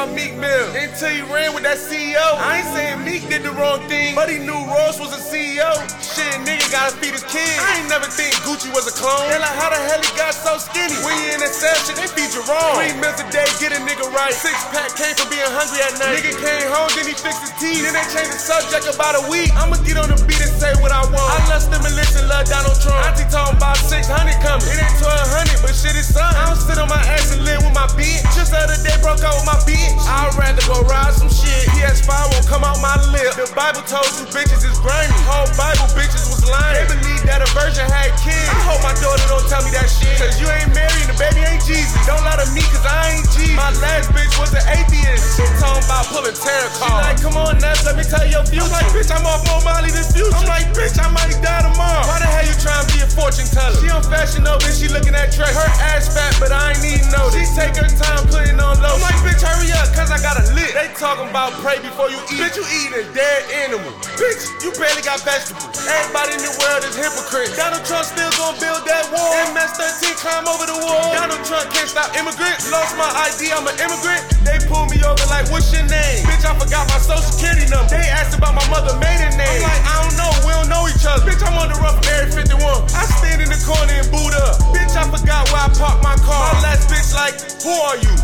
S10: until he ran with that CEO. I ain't saying Meek did the wrong thing, but he knew Ross was a CEO. Shit, nigga gotta feed his kids. I ain't never think Gucci was a clone. They like, how the hell he got so skinny? We in shit, they feed you wrong. Three meals a day, get a nigga right. Six pack came from being hungry at night. Nigga came home, then he fixed his teeth. Then they changed the subject about a week. I'ma get on the beat and say what I want. I love stimulus and love Donald Trump. Auntie talking about 600 coming. It ain't 1200, but shit is something. I don't sit on my ass and live with my bitch. Just the other day broke out with my bitch. I'd rather go ride some shit. PS5 won't come out my lip. The Bible told you bitches is grimy. Whole Bible bitches was lying. They believe that a virgin had kids. I hope my daughter don't tell me that shit. Cause you ain't married and the baby ain't Jesus. Don't lie to me cause I ain't Jesus. My last bitch was an atheist. She talking about pulling tarot cards. She like, come on, Ness, let me tell you your future. I'm like, bitch, I'm off more Molly than future. I'm like, bitch, I might die tomorrow. Why the hell you trying to be a fortune teller? She on Fashion and she looking at Trey. Her ass fat, but I ain't even know. She take her time putting on low. I'm like, bitch, hurry up, cause I got a lit. They talking about pray before you eat. Bitch, you eating a dead animal. Bitch, you barely got vegetables. Everybody in the world is hypocrite. Donald Trump still gonna build that wall. MS-13 climb over the wall. Donald Trump can't stop immigrants. Lost my ID, I'm an immigrant. They pulled me over like, what's your name? Bitch, I forgot my social security number. They asked about my mother maiden name. I'm like, I don't know, we don't know each other. Bitch, I'm on the from Area 51. I stand in the corner and boot up. Bitch, I forgot where I parked my car. My last bitch like, who are you?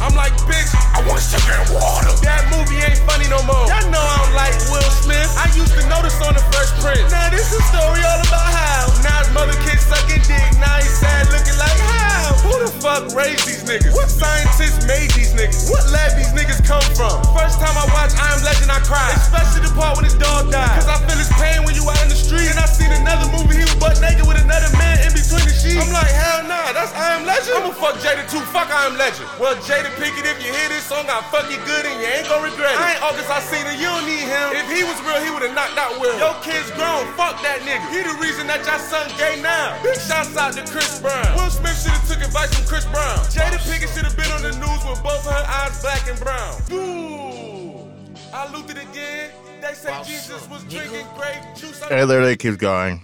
S10: I'm like, bitch, I want sugar and water. That movie ain't funny no more. Y'all know I don't like Will Smith. I used to this on the Fresh Prince. Now this is a story all about how. Now his mother kid sucking dick. Now he's sad looking like how. Who the fuck raised these niggas? What scientists made these niggas? What lab these niggas come from? First time I watch I Am Legend, I cried. Especially the part when his dog died. Cause I feel his pain when you out in the street. And I seen another movie, he was butt naked with another man in between the sheets. I'm like, hell nah, that's I Am Legend. I'ma fuck Jada too. Fuck I Am Legend. Well, Jada Pinkett, if you hear this song, I fuck you good and you ain't gonna regret it. I ain't August, I seen it, you don't need him. If he was real, he would've knocked out Will. Your kid's grown, fuck that nigga. He the reason that y'all son gay now. Big shouts out to Chris Brown. Will Smith should've took took advice from Chris Brown. Jada Pinkett should have been on the news with both her eyes black and brown. Ooh, I looted again. They say wow. Jesus was drinking grape juice.
S1: I- it literally keeps going.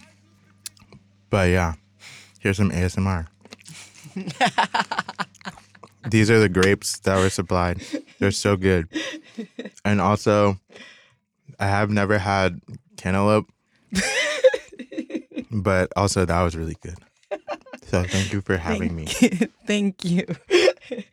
S1: But yeah, here's some ASMR. (laughs) These are the grapes that were supplied. They're so good. And also, I have never had cantaloupe, (laughs) but also that was really good. So thank you for having thank me. You. (laughs)
S2: thank you. (laughs)